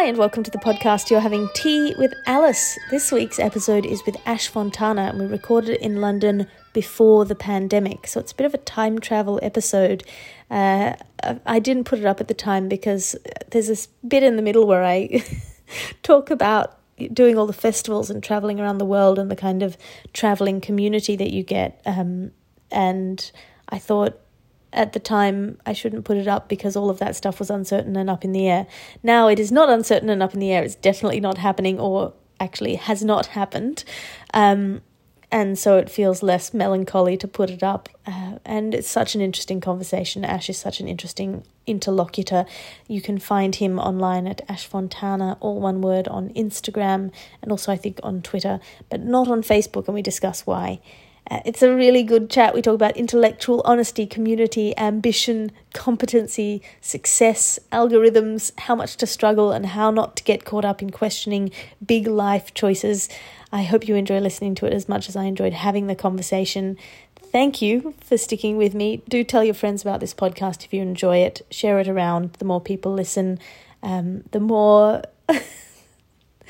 Hi, and welcome to the podcast. You're having tea with Alice. This week's episode is with Ash Fontana, and we recorded it in London before the pandemic. So it's a bit of a time travel episode. Uh, I didn't put it up at the time because there's this bit in the middle where I talk about doing all the festivals and traveling around the world and the kind of traveling community that you get. Um, and I thought at the time I shouldn't put it up because all of that stuff was uncertain and up in the air. Now it is not uncertain and up in the air. It's definitely not happening or actually has not happened. Um, and so it feels less melancholy to put it up. Uh, and it's such an interesting conversation. Ash is such an interesting interlocutor. You can find him online at Ash Fontana, all one word, on Instagram and also I think on Twitter, but not on Facebook, and we discuss why. Uh, it's a really good chat. We talk about intellectual honesty, community, ambition, competency, success, algorithms, how much to struggle, and how not to get caught up in questioning big life choices. I hope you enjoy listening to it as much as I enjoyed having the conversation. Thank you for sticking with me. Do tell your friends about this podcast if you enjoy it. Share it around. The more people listen, um, the more.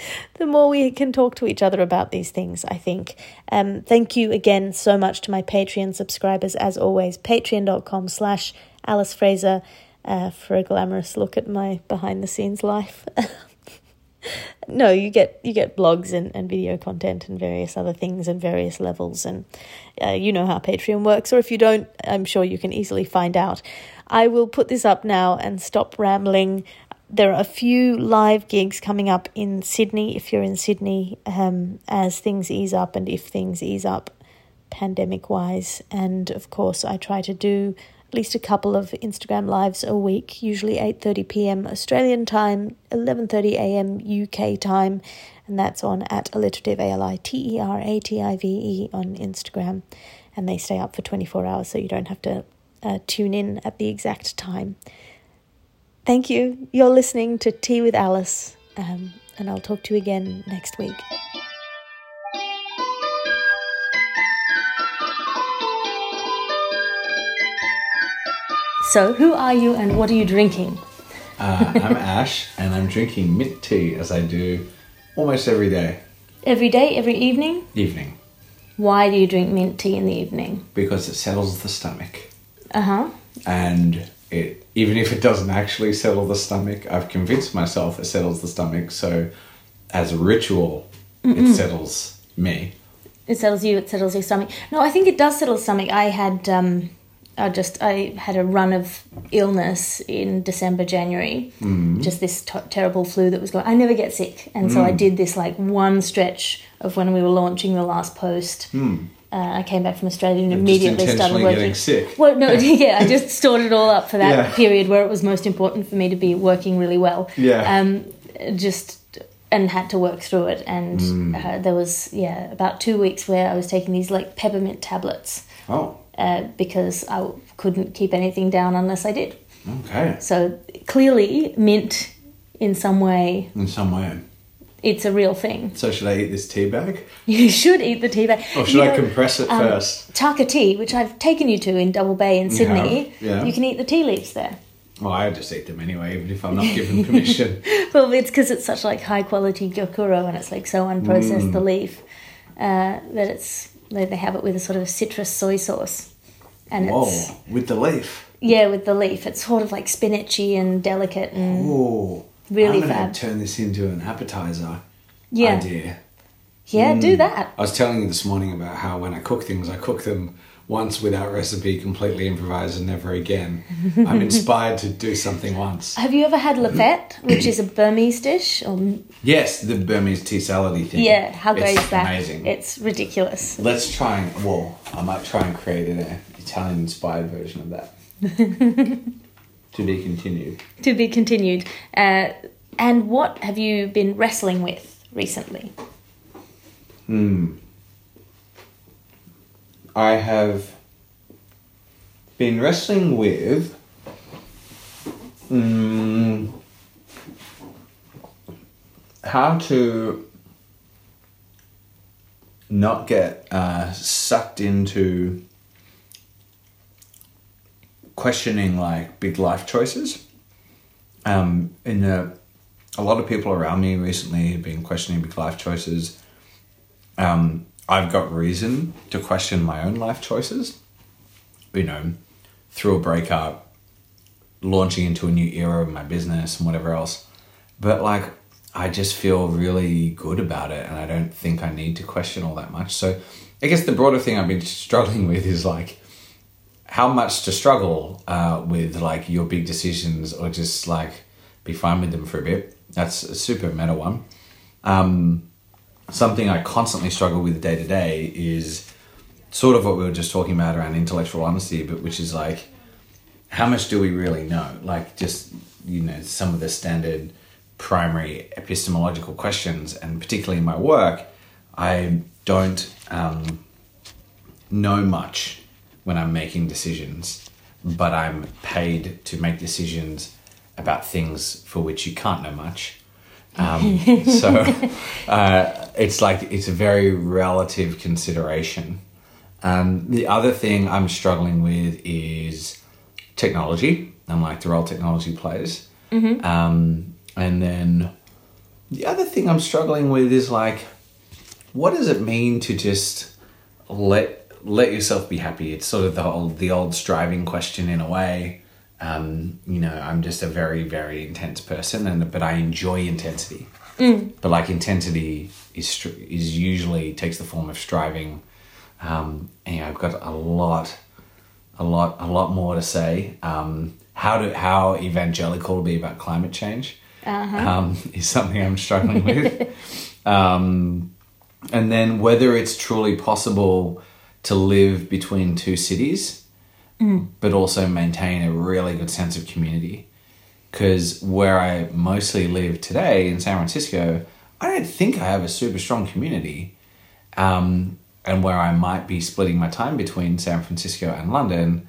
the more we can talk to each other about these things, I think. Um, thank you again so much to my Patreon subscribers, as always. Patreon.com slash Alice Fraser uh, for a glamorous look at my behind the scenes life. no, you get you get blogs and, and video content and various other things and various levels and uh, you know how Patreon works, or if you don't, I'm sure you can easily find out. I will put this up now and stop rambling there are a few live gigs coming up in Sydney if you're in Sydney um, as things ease up and if things ease up pandemic wise. And of course, I try to do at least a couple of Instagram lives a week, usually 8:30 p.m. Australian time, 11:30 a.m. UK time, and that's on at alliterative a l i t e r a t i v e on Instagram, and they stay up for 24 hours, so you don't have to uh, tune in at the exact time. Thank you. You're listening to Tea with Alice, um, and I'll talk to you again next week. So, who are you and what are you drinking? Uh, I'm Ash, and I'm drinking mint tea as I do almost every day. Every day, every evening? Evening. Why do you drink mint tea in the evening? Because it settles the stomach. Uh huh. And it even if it doesn't actually settle the stomach, I've convinced myself it settles the stomach. So, as a ritual, Mm-mm. it settles me. It settles you. It settles your stomach. No, I think it does settle stomach. I had um, I just I had a run of illness in December, January. Mm. Just this t- terrible flu that was going. I never get sick, and mm. so I mm. did this like one stretch of when we were launching the last post. Mm uh, I came back from Australia and immediately started working. Getting sick. Well, no, yeah, I just stored it all up for that yeah. period where it was most important for me to be working really well. Yeah. Um, just and had to work through it, and mm. uh, there was yeah about two weeks where I was taking these like peppermint tablets. Oh. Uh, because I couldn't keep anything down unless I did. Okay. So clearly, mint in some way. In some way it's a real thing. So should I eat this tea bag? You should eat the tea bag. Or should you I know, compress it um, first? Taka tea, which I've taken you to in Double Bay in Sydney. Yeah. You can eat the tea leaves there. Well, I just eat them anyway, even if I'm not given permission. well, it's because it's such like high quality gyokuro and it's like so unprocessed mm. the leaf uh, that it's they, they have it with a sort of citrus soy sauce, and Whoa, it's with the leaf. Yeah, with the leaf, it's sort of like spinachy and delicate and. Ooh. Really I'm fab. turn this into an appetizer yeah. idea. Yeah, mm. do that. I was telling you this morning about how when I cook things, I cook them once without recipe, completely improvised, and never again. I'm inspired to do something once. Have you ever had laphet, which is a Burmese dish? Or... Yes, the Burmese tea salady thing. Yeah, how great it's is that? Amazing. It's ridiculous. Let's try and well, I might try and create an Italian-inspired version of that. to be continued. To be continued. Uh, and what have you been wrestling with recently? Hmm. I have been wrestling with um, how to not get uh, sucked into questioning like big life choices um, in a a lot of people around me recently have been questioning big life choices. Um, I've got reason to question my own life choices. You know, through a breakup, launching into a new era of my business and whatever else. But like, I just feel really good about it, and I don't think I need to question all that much. So, I guess the broader thing I've been struggling with is like how much to struggle uh, with like your big decisions, or just like be fine with them for a bit. That's a super meta one. Um, something I constantly struggle with day to day is sort of what we were just talking about around intellectual honesty, but which is like, how much do we really know? Like, just, you know, some of the standard primary epistemological questions, and particularly in my work, I don't um, know much when I'm making decisions, but I'm paid to make decisions about things for which you can't know much. Um, so uh, it's like it's a very relative consideration. Um, the other thing I'm struggling with is technology and like the role technology plays. Um, and then the other thing I'm struggling with is like, what does it mean to just let let yourself be happy? It's sort of the old the old striving question in a way. Um, you know, I'm just a very very intense person, and but I enjoy intensity. But like intensity is is usually takes the form of striving. Um, and I've got a lot, a lot, a lot more to say. Um, how to how evangelical to be about climate change um, is something I'm struggling with. um, and then whether it's truly possible to live between two cities, but also maintain a really good sense of community. Because where I mostly live today in San Francisco, I don't think I have a super strong community. Um, and where I might be splitting my time between San Francisco and London,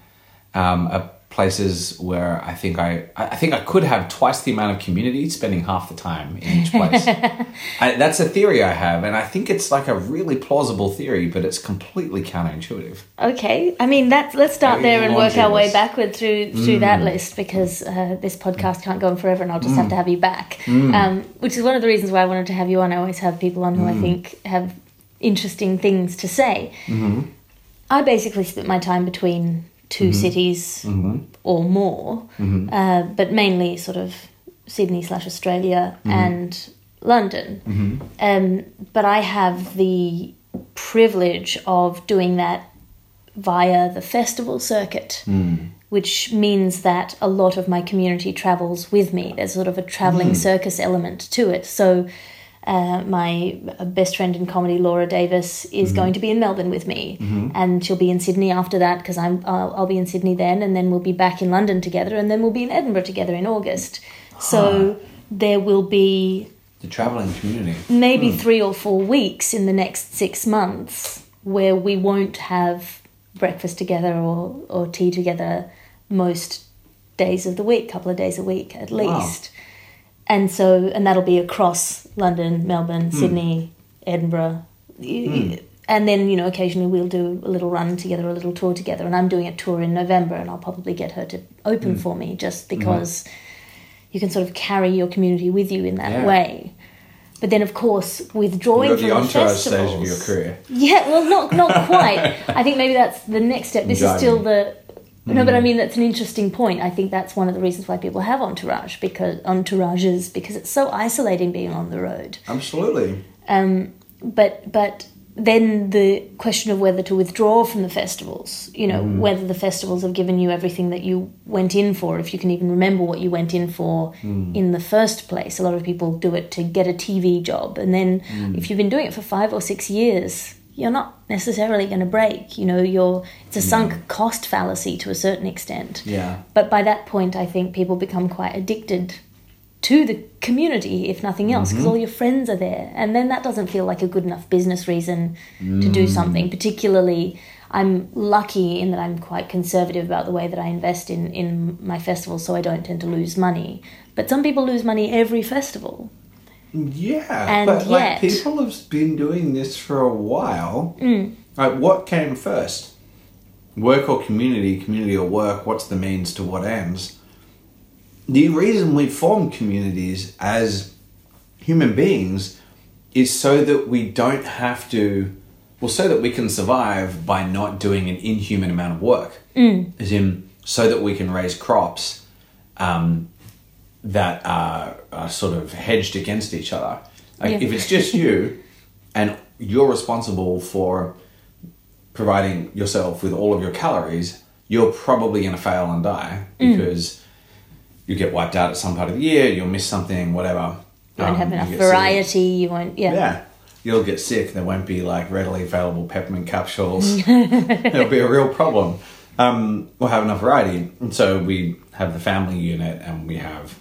um, are places where I think I I think I could have twice the amount of community spending half the time in each place. I, that's a theory I have, and I think it's like a really plausible theory, but it's completely counterintuitive. Okay, I mean that's let's start Very there and work our way backward through through that mm. list because uh, this podcast can't go on forever, and I'll just have mm. to have you back. Mm. Um, which is one of the reasons why I wanted to have you on. I always have people on who I think have interesting things to say. Mm-hmm. I basically split my time between 2 mm-hmm. cities mm-hmm. or more, mm-hmm. uh, but mainly sort of Sydney slash Australia and London. Um, but I have the privilege of doing that via the festival circuit, mm. which means that a lot of my community travels with me. There's sort of a traveling mm. circus element to it. So, uh, my best friend in comedy, Laura Davis, is mm-hmm. going to be in Melbourne with me, mm-hmm. and she'll be in Sydney after that because I'm I'll, I'll be in Sydney then, and then we'll be back in London together, and then we'll be in Edinburgh together in August. So ah. there will be The traveling community. maybe hmm. three or four weeks in the next six months where we won't have breakfast together or, or tea together most days of the week, couple of days a week at least. And so, and that'll be across London, Melbourne, hmm. Sydney, Edinburgh. Hmm. And then, you know, occasionally we'll do a little run together, a little tour together. And I'm doing a tour in November, and I'll probably get her to open hmm. for me just because you can sort of carry your community with you in that Yeah. way. But then, of course, withdrawing from the entourage stage of your career. Yeah, well, not not quite. I think maybe that's the next step. This is still the no, but I mm. mean that's an interesting point. I think that's one of the reasons why people have entourage because entourages because it's so isolating being on the road. Absolutely. Um, but but then the question of whether to withdraw from the festivals, you know, mm. whether the festivals have given you everything that you went in for, if you can even remember what you went in for mm. in the first place. A lot of people do it to get a TV job, and then if you've been doing it for five or six years, you're not necessarily going to break. You know, you're it's a mm. sunk cost fallacy to a certain extent. Yeah. But by that point, I think people become quite addicted to the community, if nothing else, because mm-hmm. all your friends are there. And then that doesn't feel like a good enough business reason to do mm. something. Particularly, I'm lucky in that I'm quite conservative about the way that I invest in, in my festivals, so I don't tend to lose money. But some people lose money every festival. Yeah, And but like people have been doing this for a while. Mm. Like, what came first? Work or community? Community or work? What's the means to what ends? The reason we form communities as human beings is so that we don't have to, well, so that we can survive by not doing an inhuman amount of work. Mm. As in, so that we can raise crops um, that are, are, sort of hedged against each other. Like, yeah. If it's just you and you're responsible for providing yourself with all of your calories, you're probably going to fail and die mm. because mm. you get wiped out at some part of the year, you'll miss something, whatever. You won't um, have enough variety. Sick. You won't, yeah. Yeah. You'll get sick. There won't be like readily available peppermint capsules. It'll be a real problem. Um, we'll have enough variety. And so we have the family unit and we have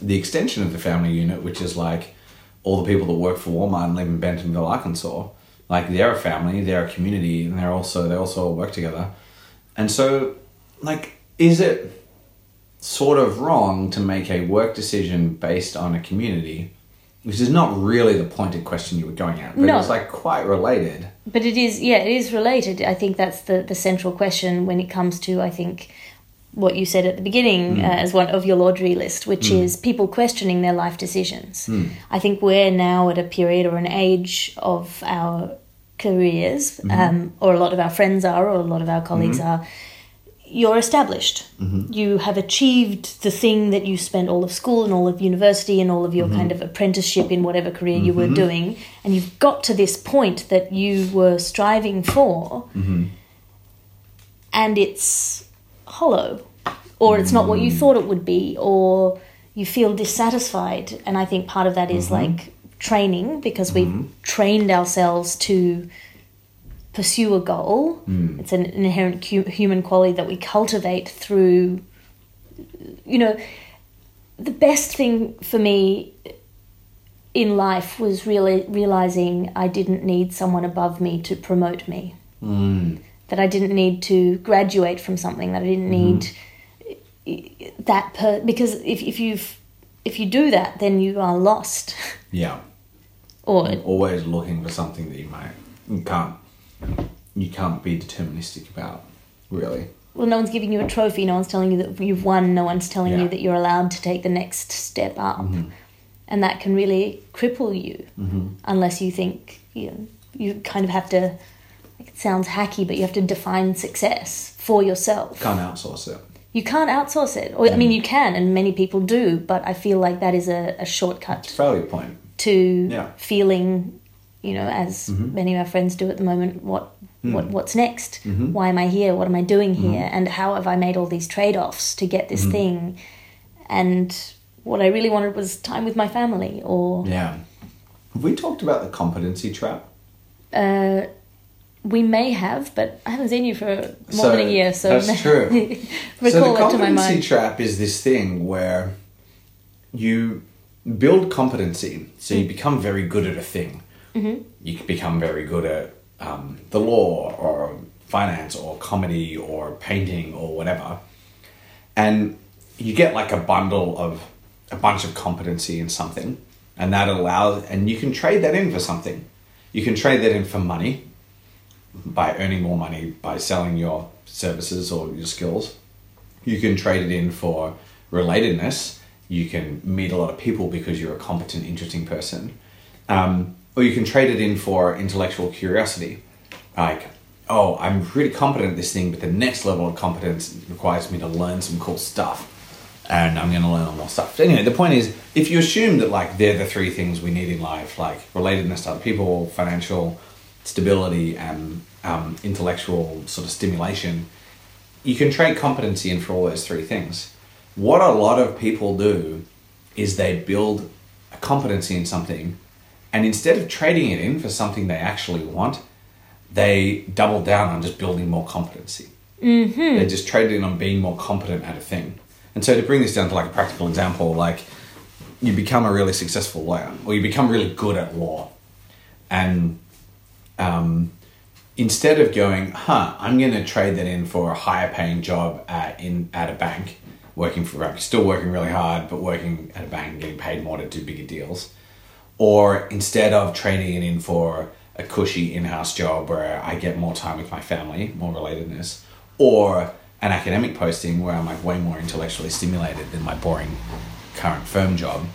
the extension of the family unit, which is like all the people that work for Walmart and live in Bentonville, Arkansas. Like they're a family, they're a community, and they're also they also all work together. And so, like, is it sort of wrong to make a work decision based on a community, which is not really the pointed question you were going at, but no. it's like quite related. But it is, yeah, it is related. I think that's the, the central question when it comes to, I think, what you said at the beginning mm. uh, as one of your laundry list, which mm. is people questioning their life decisions. Mm. I think we're now at a period or an age of our careers, mm-hmm. um, or a lot of our friends are, or a lot of our colleagues mm-hmm. are you're established. Mm-hmm. You have achieved the thing that you spent all of school and all of university and all of your mm-hmm. kind of apprenticeship in whatever career you were mm-hmm. doing, and you've got to this point that you were striving for, mm-hmm. and it's hollow, or it's not what you mm. thought it would be, or you feel dissatisfied. And I think part of that is mm-hmm. like training because we've trained ourselves to pursue a goal. Mm. It's an inherent human quality that we cultivate through, you know, the best thing for me in life was really realizing I didn't need someone above me to promote me. Mm. That I didn't need to graduate from something. That I didn't mm-hmm. need that per because if if you if you do that, then you are lost. Yeah. or always looking for something that you might you can't you can't be deterministic about, really. Well, no one's giving you a trophy. No one's telling you that you've won. No one's telling yeah. you that you're allowed to take the next step up, mm-hmm. and that can really cripple you mm-hmm. unless you think you know, you kind of have to. It sounds hacky, but you have to define success for yourself. Can't outsource it. You can't outsource it, or mm. I mean, you can, and many people do. But I feel like that is a, a shortcut. failure point to yeah. feeling you know, as mm-hmm. many of our friends do at the moment, what mm. what what's next? Mm-hmm. Why am I here? What am I doing mm-hmm. here? And how have I made all these trade offs to get this mm-hmm. thing? And what I really wanted was time with my family. Or yeah, have we talked about the competency trap? Uh, we may have, but I haven't seen you for more so, than a year, so that's true. recall so the competency trap is this thing where you build competency, so you mm. become very good at a thing mm-hmm. you become very good at um, the law or finance or comedy or painting or whatever. And you get like a bundle of a bunch of competency in something, and that allows, and you can trade that in for something. You can trade that in for money by earning more money by selling your services or your skills. You can trade it in for relatedness. You can meet a lot of people because you're a competent, interesting person. Um, or you can trade it in for intellectual curiosity. Like, oh, I'm really competent at this thing, but the next level of competence requires me to learn some cool stuff. And I'm going to learn more stuff. Anyway, the point is, if you assume that like they're the three things we need in life, like relatedness to other people, financial stability, and um, intellectual sort of stimulation, you can trade competency in for all those three things. What a lot of people do is they build a competency in something and instead of trading it in for something they actually want, they double down on just building more competency. Mm-hmm. They just trade it in on being more competent at a thing. And so to bring this down to like a practical example, like you become a really successful lawyer or you become really good at law. And um, instead of going, huh, I'm going to trade that in for a higher paying job at, in, at a bank, working for, still working really hard, but working at a bank and getting paid more to do bigger deals or instead of trading it in for a cushy in-house job where I get more time with my family, more relatedness, or an academic posting where I'm like way more intellectually stimulated than my boring current firm job.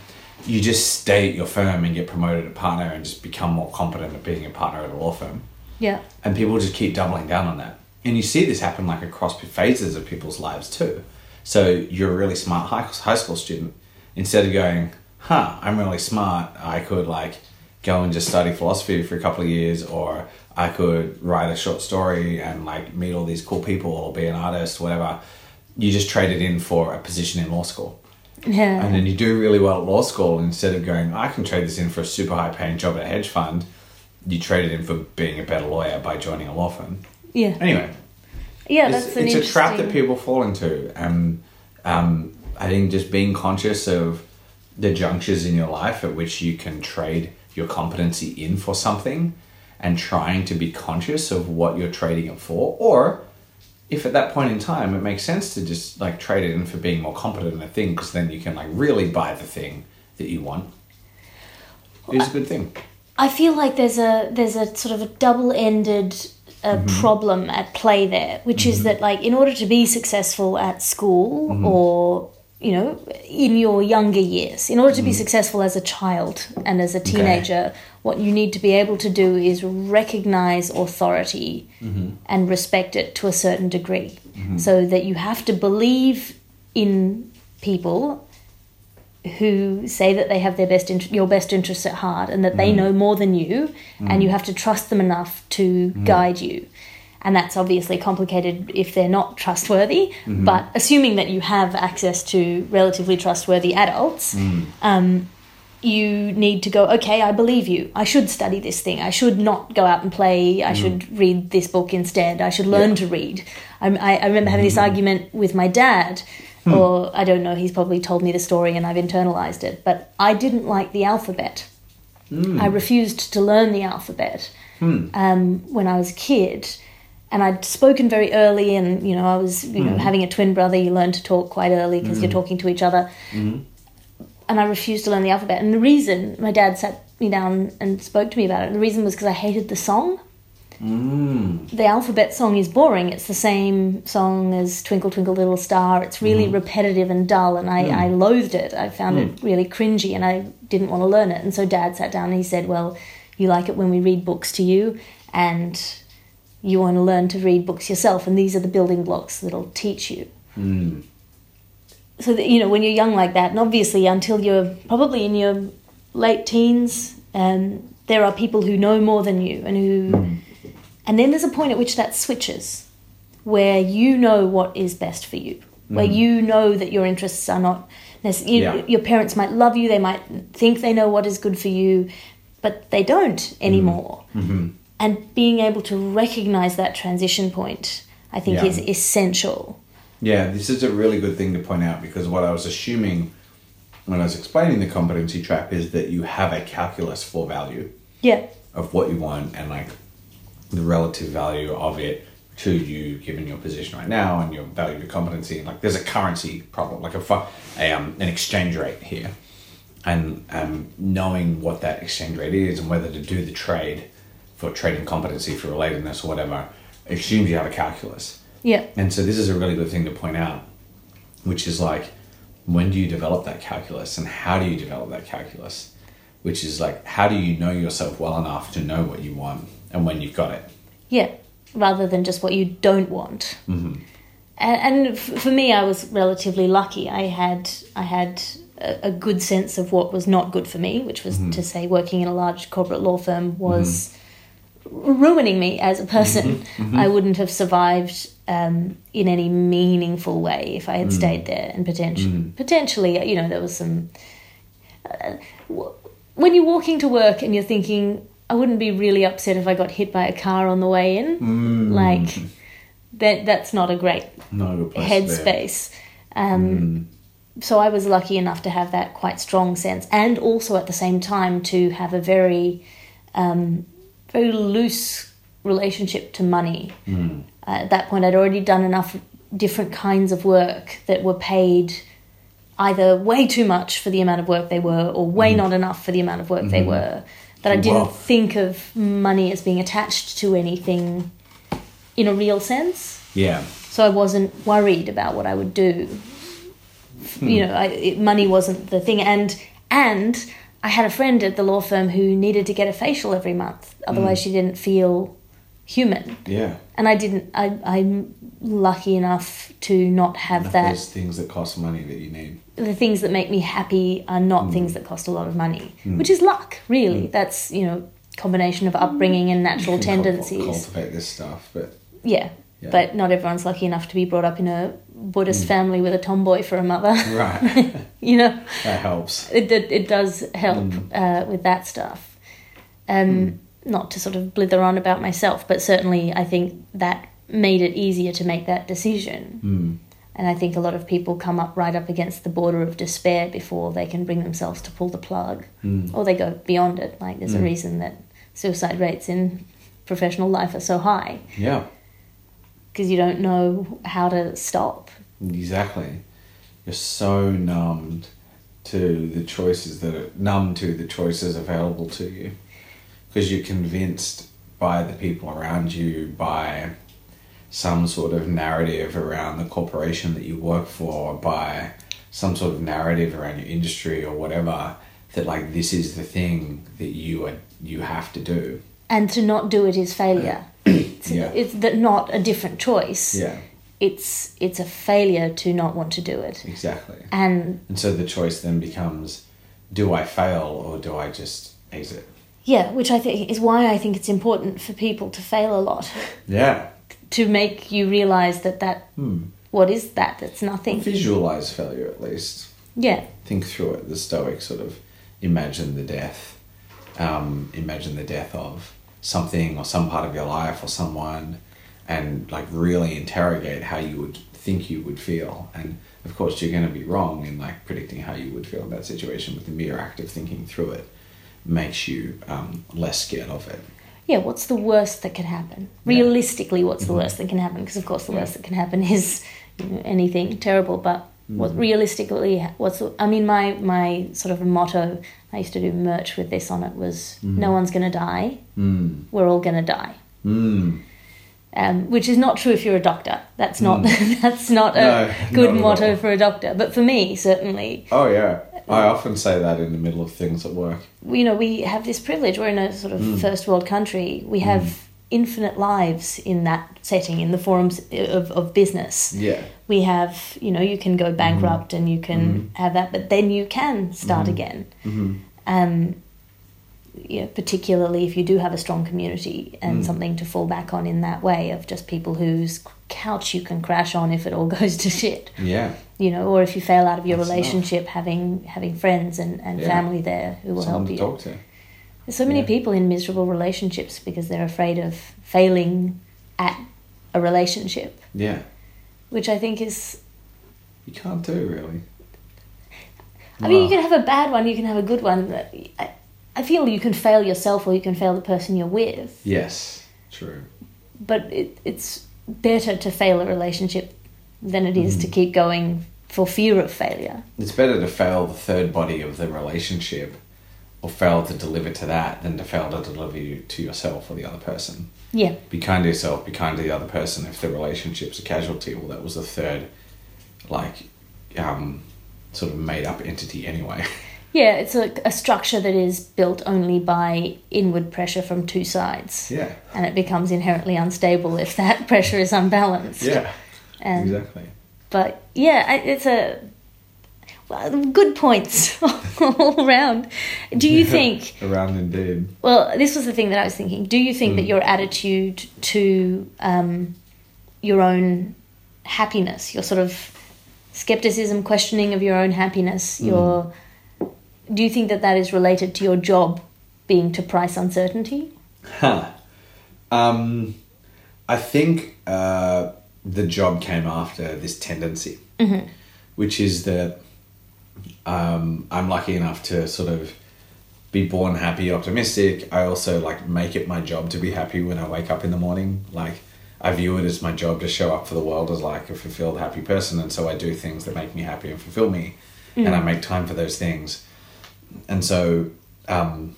You just stay at your firm and get promoted to partner and just become more competent at being a partner at a law firm. Yeah. And people just keep doubling down on that. And you see this happen like across phases of people's lives too. So you're a really smart high, high school student. Instead of going, huh, I'm really smart, I could like go and just study philosophy for a couple of years or I could write a short story and like meet all these cool people or be an artist, whatever. You just trade it in for a position in law school. Yeah. And then you do really well at law school. Instead of going, I can trade this in for a super high paying job at a hedge fund, you trade it in for being a better lawyer by joining a law firm. yeah. Anyway, Yeah, it's, that's an it's a trap that people fall into. And um, I think just being conscious of the junctures in your life at which you can trade your competency in for something and trying to be conscious of what you're trading it for. Or if at that point in time it makes sense to just like trade it in for being more competent in a thing because then you can like really buy the thing that you want. It's a good thing. I feel like there's a there's a sort of a double-ended uh, mm-hmm. problem at play there, which is mm-hmm. that like in order to be successful at school mm-hmm. or you know in your younger years, in order to be mm. successful as a child and as a teenager, what you need to be able to do is recognize authority mm-hmm. and respect it to a certain degree, mm-hmm. so that you have to believe in people who say that they have their best int- your best interests at heart and that they mm. know more than you and you mm. have to trust them enough to guide you and that's obviously complicated if they're not trustworthy mm-hmm. but assuming that you have access to relatively trustworthy adults mm. um, you need to go okay i believe you. I should study this thing. I should not go out and play. I mm. should read this book instead. I should learn Yeah. to read. I, I, I remember having this mm. argument with my dad hmm. or i don't know he's probably told me the story and i've internalized it but i didn't like the alphabet. I refused to learn the alphabet hmm. um, when i was a kid and I'd spoken very early, and you know, I was, you know, mm. having a twin brother. You learn to talk quite early because you're mm. talking to each other mm-hmm. and I refused to learn the alphabet. And the reason my dad sat me down and spoke to me about it, the reason was because I hated the song. Mm. The alphabet song is boring. It's the same song as Twinkle Twinkle Little Star. It's really mm-hmm. repetitive and dull, and I, mm. I loathed it. I found it really cringy, and I didn't want to learn it. And so Dad sat down and he said, "Well, you like it when we read books to you, and you want to learn to read books yourself, and these are the building blocks that'll teach you." Mm. so that you know when you're young like that and obviously until you're probably in your late teens um, there are people who know more than you and who and then there's a point at which that switches where you know what is best for you where you know that your interests are not you, Yeah. your parents might love you they might think they know what is good for you but they don't anymore and being able to recognize that transition point i think Yeah. is essential. Yeah, this is a really good thing to point out because what I was assuming when I was explaining the competency trap is that you have a calculus for value yeah. of what you want and like the relative value of it to you given your position right now and your value of your competency. And like there's a currency problem like a, fu- a um, an exchange rate here. And um, knowing what that exchange rate is and whether to do the trade for trading competency for relatedness or whatever assumes you have a calculus yeah and so this is a really good thing to point out, which is like, when do you develop that calculus and how do you develop that calculus? Which is like, how do you know yourself well enough to know what you want and when you've got it? Yeah, rather than just what you don't want. Mm-hmm. And, and for me, I was relatively lucky. I had I had a, a good sense of what was not good for me, which was to say working in a large corporate law firm was ruining me as a person. I wouldn't have survived um, in any meaningful way if I had stayed there. And potentially, potentially, you know, there was some. Uh, when you're walking to work and you're thinking, I wouldn't be really upset if I got hit by a car on the way in. Like that. That's not a great Not a good place. to be. headspace. Um, So I was lucky enough to have that quite strong sense, and also at the same time to have a very, um, very loose relationship to money. Hmm. Uh, at that point, I'd already done enough different kinds of work that were paid either way too much for the amount of work they were, or way hmm. not enough for the amount of work they hmm. were. That I didn't Wow. think of money as being attached to anything in a real sense Yeah. so I wasn't worried about what I would do. You know, I, it, money wasn't the thing, and And I had a friend at the law firm who needed to get a facial every month, otherwise mm. she didn't feel human. Yeah. And I didn't. I, I'm lucky enough to not have that. There's things that cost money that you need. The things that make me happy are not mm. things that cost a lot of money, mm. which is luck, really. That's you know combination of upbringing and natural tendencies. Cultivate this stuff, but Yeah. Yeah. But not everyone's lucky enough to be brought up in a Buddhist family with a tomboy for a mother. right, you know, that helps. it, it, it does help uh, with that stuff. Um, Not to sort of blither on about myself, but certainly I think that made it easier to make that decision. Mm. And I think a lot of people come up right up against the border of despair before they can bring themselves to pull the plug, Mm. or they go beyond it. Like there's a reason that suicide rates in professional life are so high Yeah, because you don't know how to stop. exactly. You're so numbed to the choices that are numb to the choices available to you because you're convinced by the people around you by some sort of narrative around the corporation that you work for by some sort of narrative around your industry or whatever that like this is the thing that you are you have to do And to not do it is failure. It's, Yeah. it's that not a different choice. yeah It's it's a failure to not want to do it. exactly And and so the choice then becomes do i fail or do i just exit yeah, which I think is why I think it's important for people to fail a lot yeah to make you realize that that Hmm. what is that? That's nothing. visualize failure at least Yeah. think through it the stoic sort of imagine the death um, imagine the death of something or some part of your life or someone and like really interrogate how you would think you would feel and of course you're going to be wrong in like predicting how you would feel in that situation but the mere act of thinking through it makes you um, less scared of it Yeah, what's the worst that can happen? Realistically, what's the worst that can happen? Because of course, the worst that can happen is you know, anything terrible. But what realistically, what's I mean, my my sort of motto. I used to do merch with this on it. Was no one's gonna die. mm. We're all gonna die. Mm. Um, which is not true if you're a doctor. That's not that's not a No, good not motto for a doctor. But for me, certainly, oh yeah i often say that in the middle of things at work you know, we have this privilege. We're in a sort of first world country. We have infinite lives in that setting, in the forums of, of business. yeah We have, you know, you can go bankrupt and you can have that, but then you can start again. mm-hmm. Um, you know, particularly if you do have a strong community and something to fall back on in that way of just people whose couch you can crash on if it all goes to shit yeah you know or if you fail out of your That's enough. relationship having having friends and, and Yeah. family there who will someone help you talk to there's so many Yeah. people in miserable relationships because they're afraid of failing at a relationship, yeah which I think is. you can't do really I mean, you can have a bad one, you can have a good one. but I, I feel you can fail yourself or you can fail the person you're with, yes true but it, it's better to fail a relationship than it is Mm. to keep going for fear of failure. It's better to fail the third body of the relationship or fail to deliver to that than to fail to deliver you to yourself or the other person. Yeah, Be kind to yourself, be kind to the other person. If the relationship's a casualty, well, that was the third, like, um, sort of made up entity anyway. yeah, it's a, a structure that is built only by inward pressure from two sides. yeah. and it becomes inherently unstable if that pressure is unbalanced. Yeah. And, exactly. But yeah, it's a good points all around. Do you think? Around indeed. Well, this was the thing that I was thinking. Do you think that Mm. your attitude to um, your own happiness, your sort of skepticism, questioning of your own happiness, Mm. your do you think that that is related to your job being to price uncertainty? Huh. Um, I think uh, the job came after this tendency, which is that um, I'm lucky enough to sort of be born happy, optimistic. I also like make it my job to be happy when I wake up in the morning. Like I view it as my job to show up for the world as like a fulfilled, happy person, and so I do things that make me happy and fulfill me, and I make time for those things. And so, um,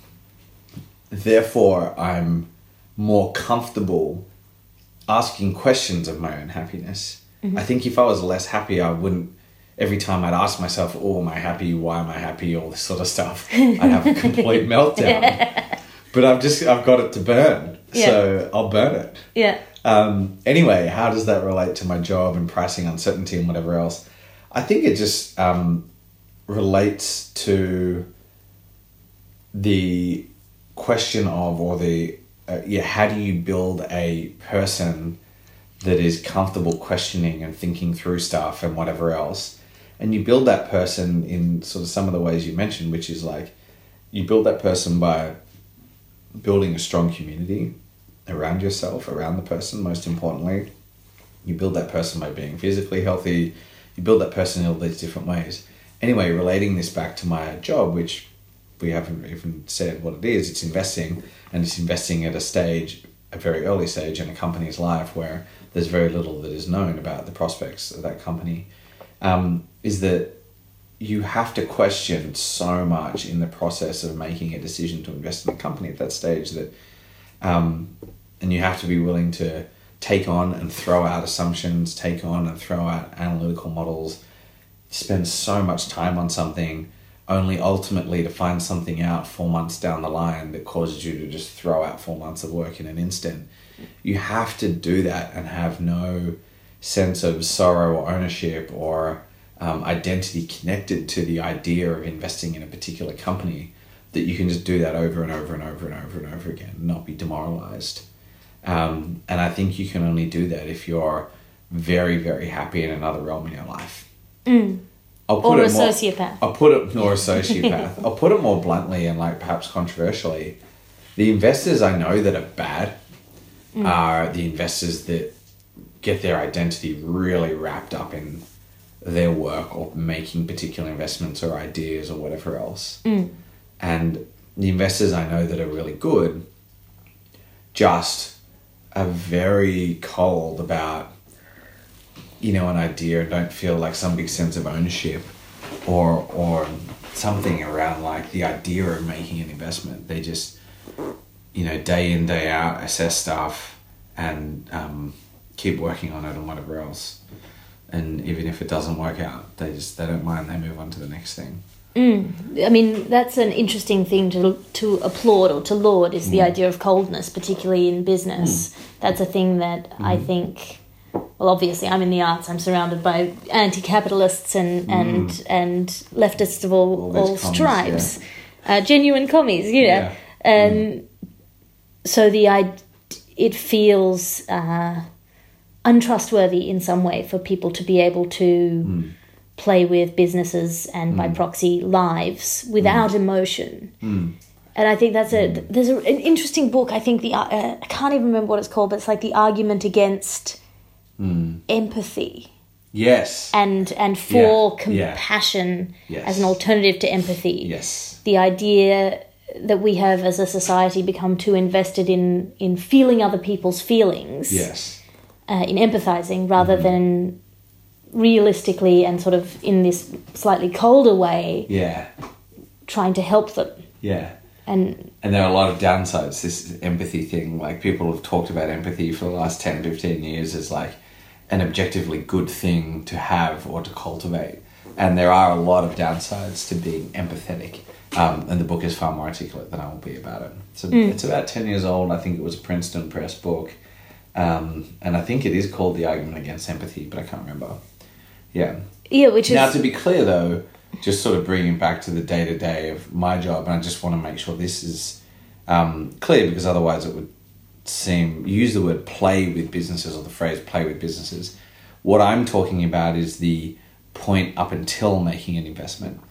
therefore, I'm more comfortable asking questions of my own happiness. I think if I was less happy, I wouldn't every time I'd ask myself, "Oh, am I happy? Why am I happy?" All this sort of stuff, I'd have a complete meltdown. But I've just I've got it to burn, so I'll burn it. Yeah. Um, anyway, how does that relate to my job and pricing uncertainty and whatever else? I think it just um, relates to the question of, or the, uh, yeah, how do you build a person that is comfortable questioning and thinking through stuff and whatever else? And you build that person in sort of some of the ways you mentioned, which is like you build that person by building a strong community around yourself, around the person, most importantly. You build that person by being physically healthy. You build that person in all these different ways. Anyway, relating this back to my job, which we haven't even said what it is, it's investing, and it's investing at a stage, a very early stage in a company's life where there's very little that is known about the prospects of that company. Um, is that you have to question so much in the process of making a decision to invest in a company at that stage that um, and you have to be willing to take on and throw out assumptions take on and throw out analytical models spend so much time on something only ultimately to find something out four months down the line that causes you to just throw out four months of work in an instant. You have to do that and have no sense of sorrow or ownership or um, identity connected to the idea of investing in a particular company that you can just do that over and over and over and over and over again and not be demoralized. Um, and I think you can only do that if you're very, very happy in another realm in your life. Mm. I'll Or a it more, sociopath. I'll put it or a sociopath. I'll put it more bluntly and like perhaps controversially. The investors I know that are bad are the investors that get their identity really wrapped up in their work or making particular investments or ideas or whatever else. And the investors I know that are really good just are very cold about you know an idea and don't feel like some big sense of ownership or or something around like the idea of making an investment. They just you know day in day out assess stuff and um, keep working on it and whatever else. And even if it doesn't work out, they just they don't mind. They move on to the next thing. I mean, that's an interesting thing to to applaud or to laud is the idea of coldness, particularly in business. That's a thing that I think. Well, obviously, I'm in the arts. I'm surrounded by anti-capitalists and and and leftists of all All all, commies, stripes, uh, genuine commies. You know, um, so the I, it feels uh, untrustworthy in some way for people to be able to hmm. play with businesses and by hmm. proxy lives without hmm. emotion. And I think that's a there's a, an interesting book. I think the uh, I can't even remember what it's called, but it's like the argument against empathy Yes. and and for Yeah, yeah. compassion Yes. as an alternative to empathy yes. the idea that we have as a society become too invested in in feeling other people's feelings Yes. Uh, in empathizing rather Mm-hmm. than realistically and sort of in this slightly colder way Yeah. trying to help them Yeah. and And there are a lot of downsides. This empathy thing, like people have talked about empathy for the last 10, 15 years as like an objectively good thing to have or to cultivate. And there are a lot of downsides to being empathetic. Um, and the book is far more articulate than I will be about it. So it's about 10 years old. I think it was a Princeton Press book. Um, and I think it is called The Argument Against Empathy, but I can't remember. Yeah. yeah which is Now, to be clear, though, just sort of bringing back to the day to day of my job, and I just want to make sure this is um, clear because otherwise it would seem use the word play with businesses or the phrase play with businesses. What I'm talking about is the point up until making an investment,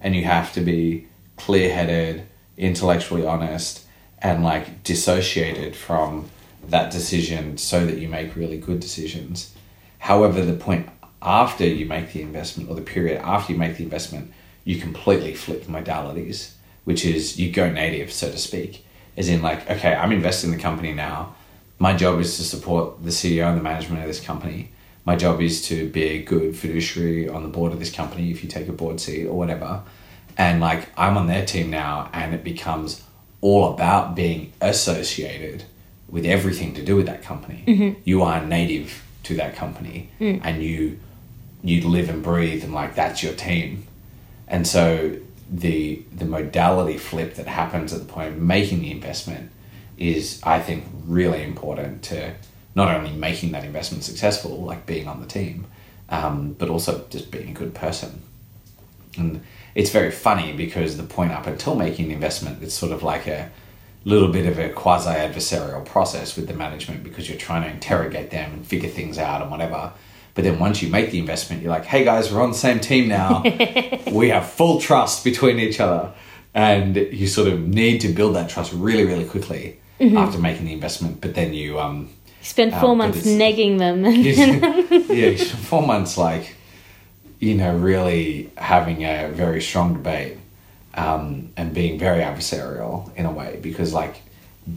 and you have to be clear headed, intellectually honest, and like dissociated from that decision so that you make really good decisions. However, the point after you make the investment or the period after you make the investment, you completely flip modalities, which is you go native, so to speak. As in, like, okay, I'm investing in the company now. My job is to support the CEO and the management of this company. My job is to be a good fiduciary on the board of this company if you take a board seat or whatever. And like, I'm on their team now, and it becomes all about being associated with everything to do with that company. You are native to that company and you you live and breathe and like that's your team. And so the the modality flip that happens at the point of making the investment is I think really important to not only making that investment successful, like being on the team, um, but also just being a good person. And it's very funny because the point up until making the investment, it's sort of like a little bit of a quasi adversarial process with the management because you're trying to interrogate them and figure things out and whatever. But then once you make the investment, you're like, hey guys, we're on the same team now. we have full trust between each other. And you sort of need to build that trust really, really quickly after making the investment. But then you, um, Spent four Uh, months negging them. yeah, four months like, you know, really having a very strong debate um, and being very adversarial in a way because like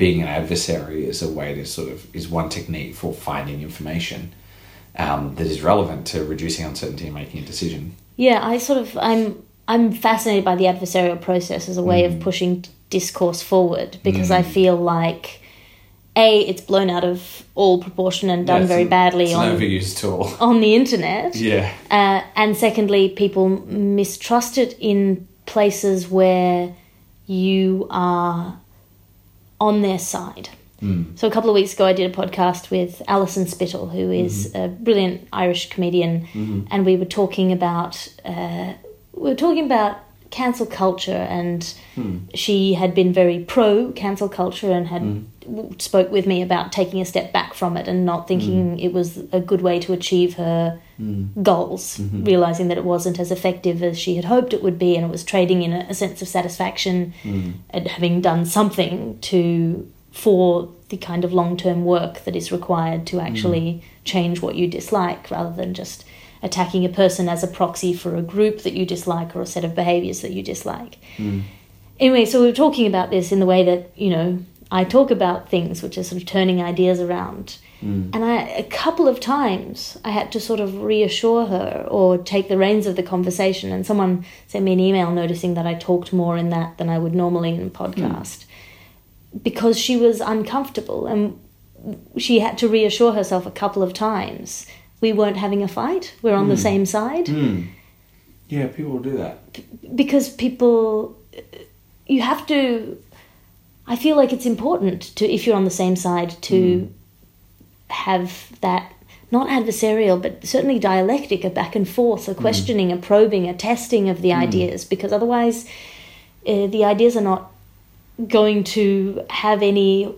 being an adversary is a way to sort of is one technique for finding information um, that is relevant to reducing uncertainty and making a decision. Yeah, I sort of I'm I'm fascinated by the adversarial process as a way Mm. of pushing discourse forward because I feel like a it's blown out of all proportion and done Yeah, very an- badly on overused tool. on the internet. Yeah. Uh, and secondly, people mistrust it in places where you are on their side. Hmm. So a couple of weeks ago, I did a podcast with Alison Spittle, who is mm-hmm. a brilliant Irish comedian, mm-hmm. and we were talking about uh, we were talking about cancel culture, and hmm. she had been very pro cancel culture and had w spoke with me about taking a step back from it and not thinking mm. it was a good way to achieve her mm. goals, mm-hmm. realizing that it wasn't as effective as she had hoped it would be, and it was trading in a, a sense of satisfaction mm. at having done something to for the kind of long term work that is required to actually change what you dislike, rather than just attacking a person as a proxy for a group that you dislike or a set of behaviors that you dislike. Anyway, so we were talking about this in the way that you know I talk about things, which are sort of turning ideas around. Mm. And I, a couple of times, I had to sort of reassure her or take the reins of the conversation. And someone sent me an email noticing that I talked more in that than I would normally in a podcast because she was uncomfortable and she had to reassure herself a couple of times. We weren't having a fight, we're on the mm. same side mm. Yeah, people do that. because people you have to i feel like it's important to if you're on the same side to hmm. have that not adversarial but certainly dialectic a back and forth a hmm. questioning a probing a testing of the hmm. ideas because otherwise uh, the ideas are not going to have any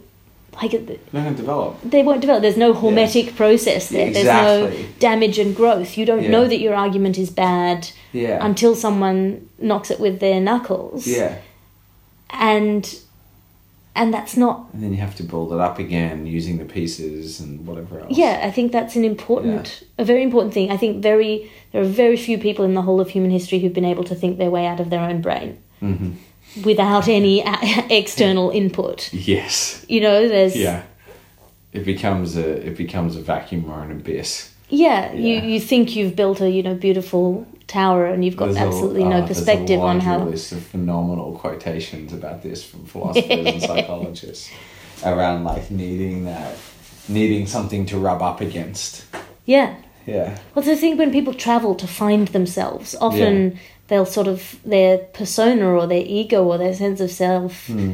like They're going to develop. they won't develop. There's no hormetic process there. There's no damage and growth. You don't Yeah. know that your argument is bad Yeah. until someone knocks it with their knuckles. yeah. And and that's not And then you have to build it up again using the pieces and whatever else. yeah, I think that's an important a very important thing. I think very there are very few people in the whole of human history who've been able to think their way out of their own brain mm-hmm. without any external input. Yes. You know, there's Yeah. It becomes a it becomes a vacuum or an abyss. Yeah, Yeah. you you think you've built a you know beautiful tower and you've got There's a- absolutely uh, no there's a perspective on how. list of phenomenal quotations about this from philosophers and psychologists around like needing that needing something to rub up against. Yeah, Yeah. well, the thing when people travel to find themselves, often they'll sort of their persona or their ego or their sense of self Hmm.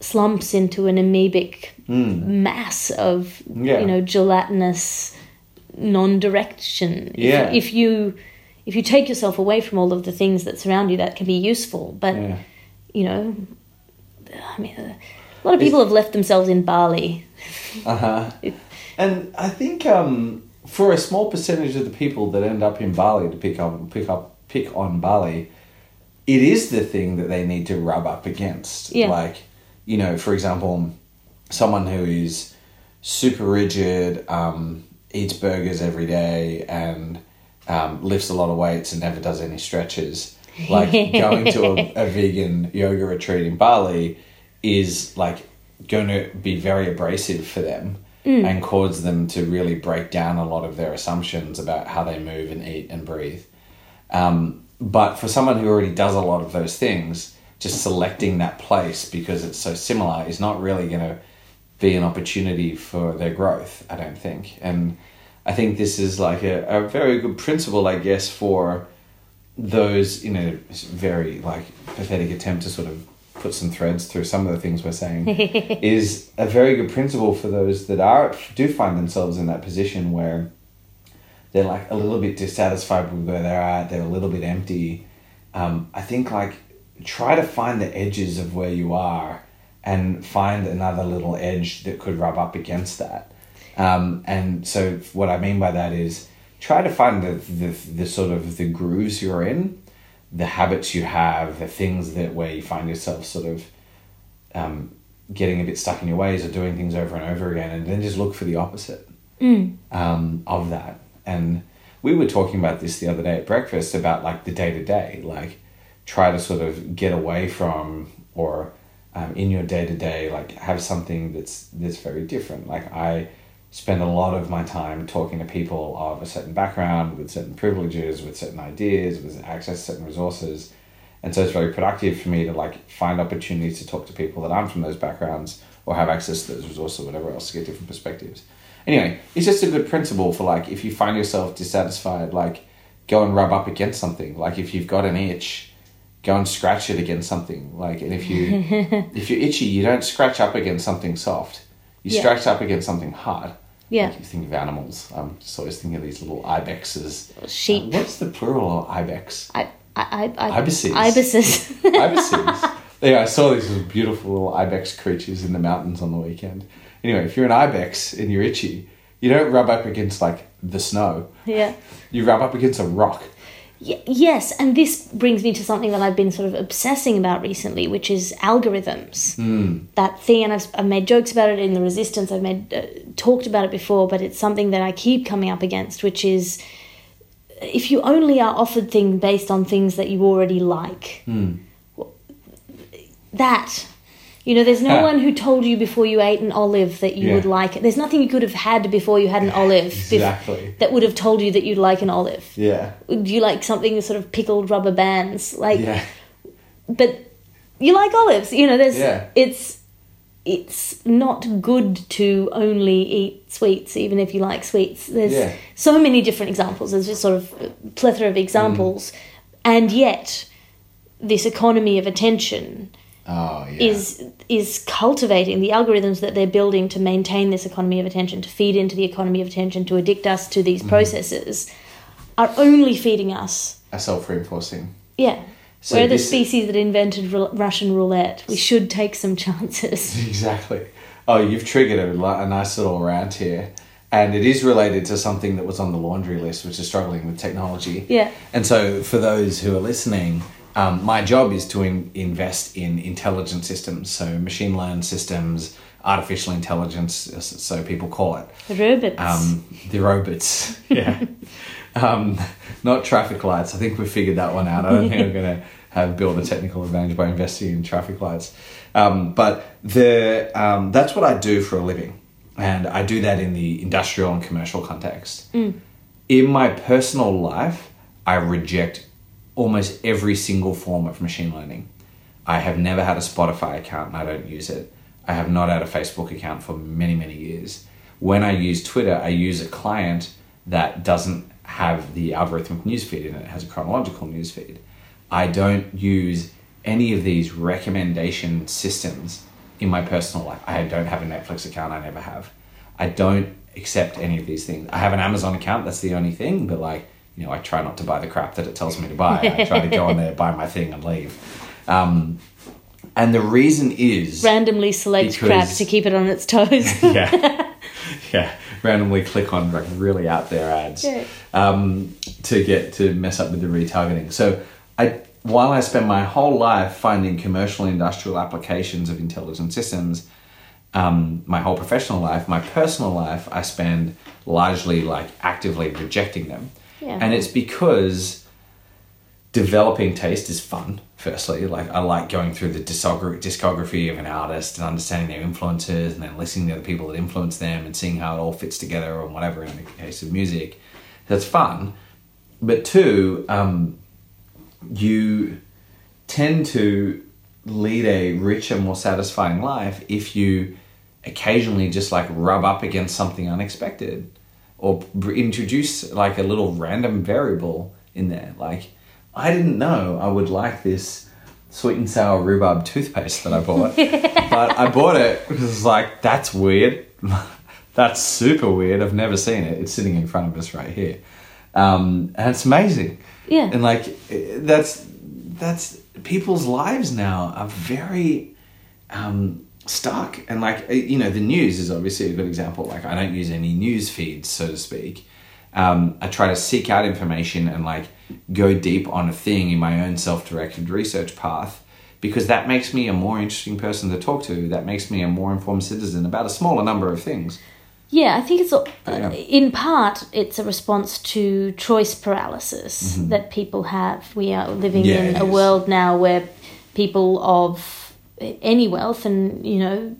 slumps into an amoebic mass of Yeah. you know gelatinous non-direction. If- Yeah. if you if you take yourself away from all of the things that surround you, that can be useful, but. Yeah. you know, I mean, a lot of people have left themselves in Bali. Uh huh. And I think um, for a small percentage of the people that end up in Bali to pick up pick up pick on Bali, it is the thing that they need to rub up against. Yeah. Like, you know, for example, someone who is super rigid, um, eats burgers every day, and um, lifts a lot of weights and never does any stretches. Like going to a, a vegan yoga retreat in Bali is like going to be very abrasive for them and cause them to really break down a lot of their assumptions about how they move and eat and breathe. Um, but for someone who already does a lot of those things, just selecting that place because it's so similar is not really going to be an opportunity for their growth, I don't think. And I think this is like a, a very good principle, I guess, for those in a very like pathetic attempt to sort of put some threads through some of the things we're saying is a very good principle for those that are do find themselves in that position where they're like a little bit dissatisfied with where they're at they're a little bit empty. Um, i think like try to find the edges of where you are and find another little edge that could rub up against that um, and so what i mean by that is try to find the, the, the sort of the grooves you're in the habits you have, the things that where you find yourself sort of um, getting a bit stuck in your ways or doing things over and over again, and then just look for the opposite Mm. um, of that. And we were talking about this the other day at breakfast about like the day to day, like try to sort of get away from or um, in your day to day, like have something that's that's very different. Like I spend a lot of my time talking to people of a certain background, with certain privileges, with certain ideas, with access to certain resources. And so it's very productive for me to like find opportunities to talk to people that aren't from those backgrounds or have access to those resources or whatever else to get different perspectives. Anyway, it's just a good principle for like if you find yourself dissatisfied, like go and rub up against something. Like if you've got an itch, go and scratch it against something. Like and if you if you're itchy, you don't scratch up against something soft. You Yeah. up against something hard. Yeah. Like you think of animals. I'm just always thinking of these little ibexes. Sheep. Uh, what's the plural of ibex? I, I, I, I, Ibises. Ibises. Ibises. yeah, I saw these beautiful little ibex creatures in the mountains on the weekend. Anyway, if you're an ibex and you're itchy, you don't rub up against like the snow. yeah. You rub up against a rock. Yes, and this brings me to something that I've been sort of obsessing about recently, which is algorithms. Mm. That thing, and I've, I've made jokes about it in the Resistance. I've made uh, talked about it before, but it's something that I keep coming up against, which is if you only are offered things based on things that you already like, that. You know, there's no Huh. one who told you before you ate an olive that you Yeah. would like it. There's nothing you could have had before you had an olive bef- that would have told you that you'd like an olive Yeah. do you like something sort of pickled rubber bands like Yeah. but you like olives you know there's Yeah. it's it's not good to only eat sweets even if you like sweets there's Yeah. so many different examples there's just sort of a plethora of mm. examples and yet this economy of attention Oh yeah. is is cultivating the algorithms that they're building to maintain this economy of attention to feed into the economy of attention to addict us to Mm-hmm. these processes are only feeding us a self-reinforcing. yeah. So We're the species that invented Ru- Russian roulette. We should take some chances. Exactly. Oh, you've triggered a, a nice little rant here. And it is related to something that was on the laundry list, which is struggling with technology. Yeah. And so, for those who are listening, um, my job is to in- invest in intelligent systems, so machine learned systems, artificial intelligence, so people call it. The robots. Um, the robots, yeah. um, not traffic lights. I think we figured that one out. I don't think we're going to have build a technical advantage by investing in traffic lights. Um, but the um, that's what I do for a living, and I do that in the industrial and commercial context. In my personal life, I reject almost every single form of machine learning. I have never had a Spotify account and I don't use it. I have not had a Facebook account for many, many years. When I use Twitter, I use a client that doesn't have the algorithmic newsfeed in it, it has a chronological newsfeed. I don't use any of these recommendation systems in my personal life. I don't have a Netflix account, I never have. I don't accept any of these things. I have an Amazon account, that's the only thing, but like, you know, I try not to buy the crap that it tells me to buy. I try to go on there, buy my thing, and leave. Um, and the reason is Randomly select crap to keep it on its toes. yeah, yeah. Randomly click on like really out there ads Yeah. um, to get to mess up with the retargeting. So I, while I spend my whole life finding commercial and industrial applications of intelligent systems, um, my whole professional life, my personal life, I spend largely like actively rejecting them, Yeah. and it's because developing taste is fun firstly. Like i like going through the discography of an artist and understanding their influences and then listening to the people that influence them and seeing how it all fits together or whatever in the case of music. That's fun. But two um, you tend to lead a richer more satisfying life if you occasionally just like rub up against something unexpected or introduce like a little random variable in there. Like, I didn't know I would like this sweet and sour rhubarb toothpaste that I bought, but I bought it because it's like that's weird. that's super weird. I've never seen it. It's sitting in front of us right here, um, and it's amazing. Yeah. and like that's that's people's lives now are very um, stuck and like uh, you know the news is obviously a good example like i don't use any news feeds so to speak um, i try to seek out information and like go deep on a thing in my own self-directed research path because that makes me a more interesting person to talk to that makes me a more informed citizen about a smaller number of things Yeah, I think it's uh, Yeah. in part it's a response to choice paralysis that people have. We are living Mm-hmm. Yeah, in a is. world now where people of any wealth and you know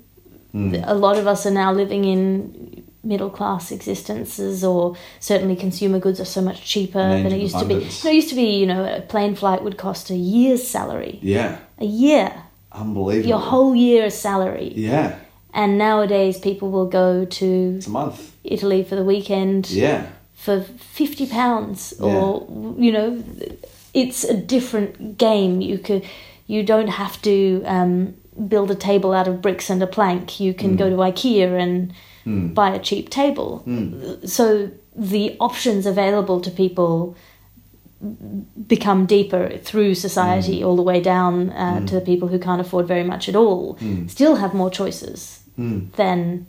Mm. a lot of us are now living in middle class existences or certainly consumer goods are so much cheaper An than it used to be. abundance. No, it used to be, you know, a plane flight would cost a year's salary. yeah A year. unbelievable Your whole year's salary. yeah And nowadays people will go to it's a month Italy for the weekend yeah for 50 pounds or you know it's a different game you could you don't have to um, build a table out of bricks and a plank. You can go hmm. to ikea and hmm. buy a cheap table. Hmm. So the options available to people become deeper through society all the way down uh, to the people who can't afford very much at all still have more choices than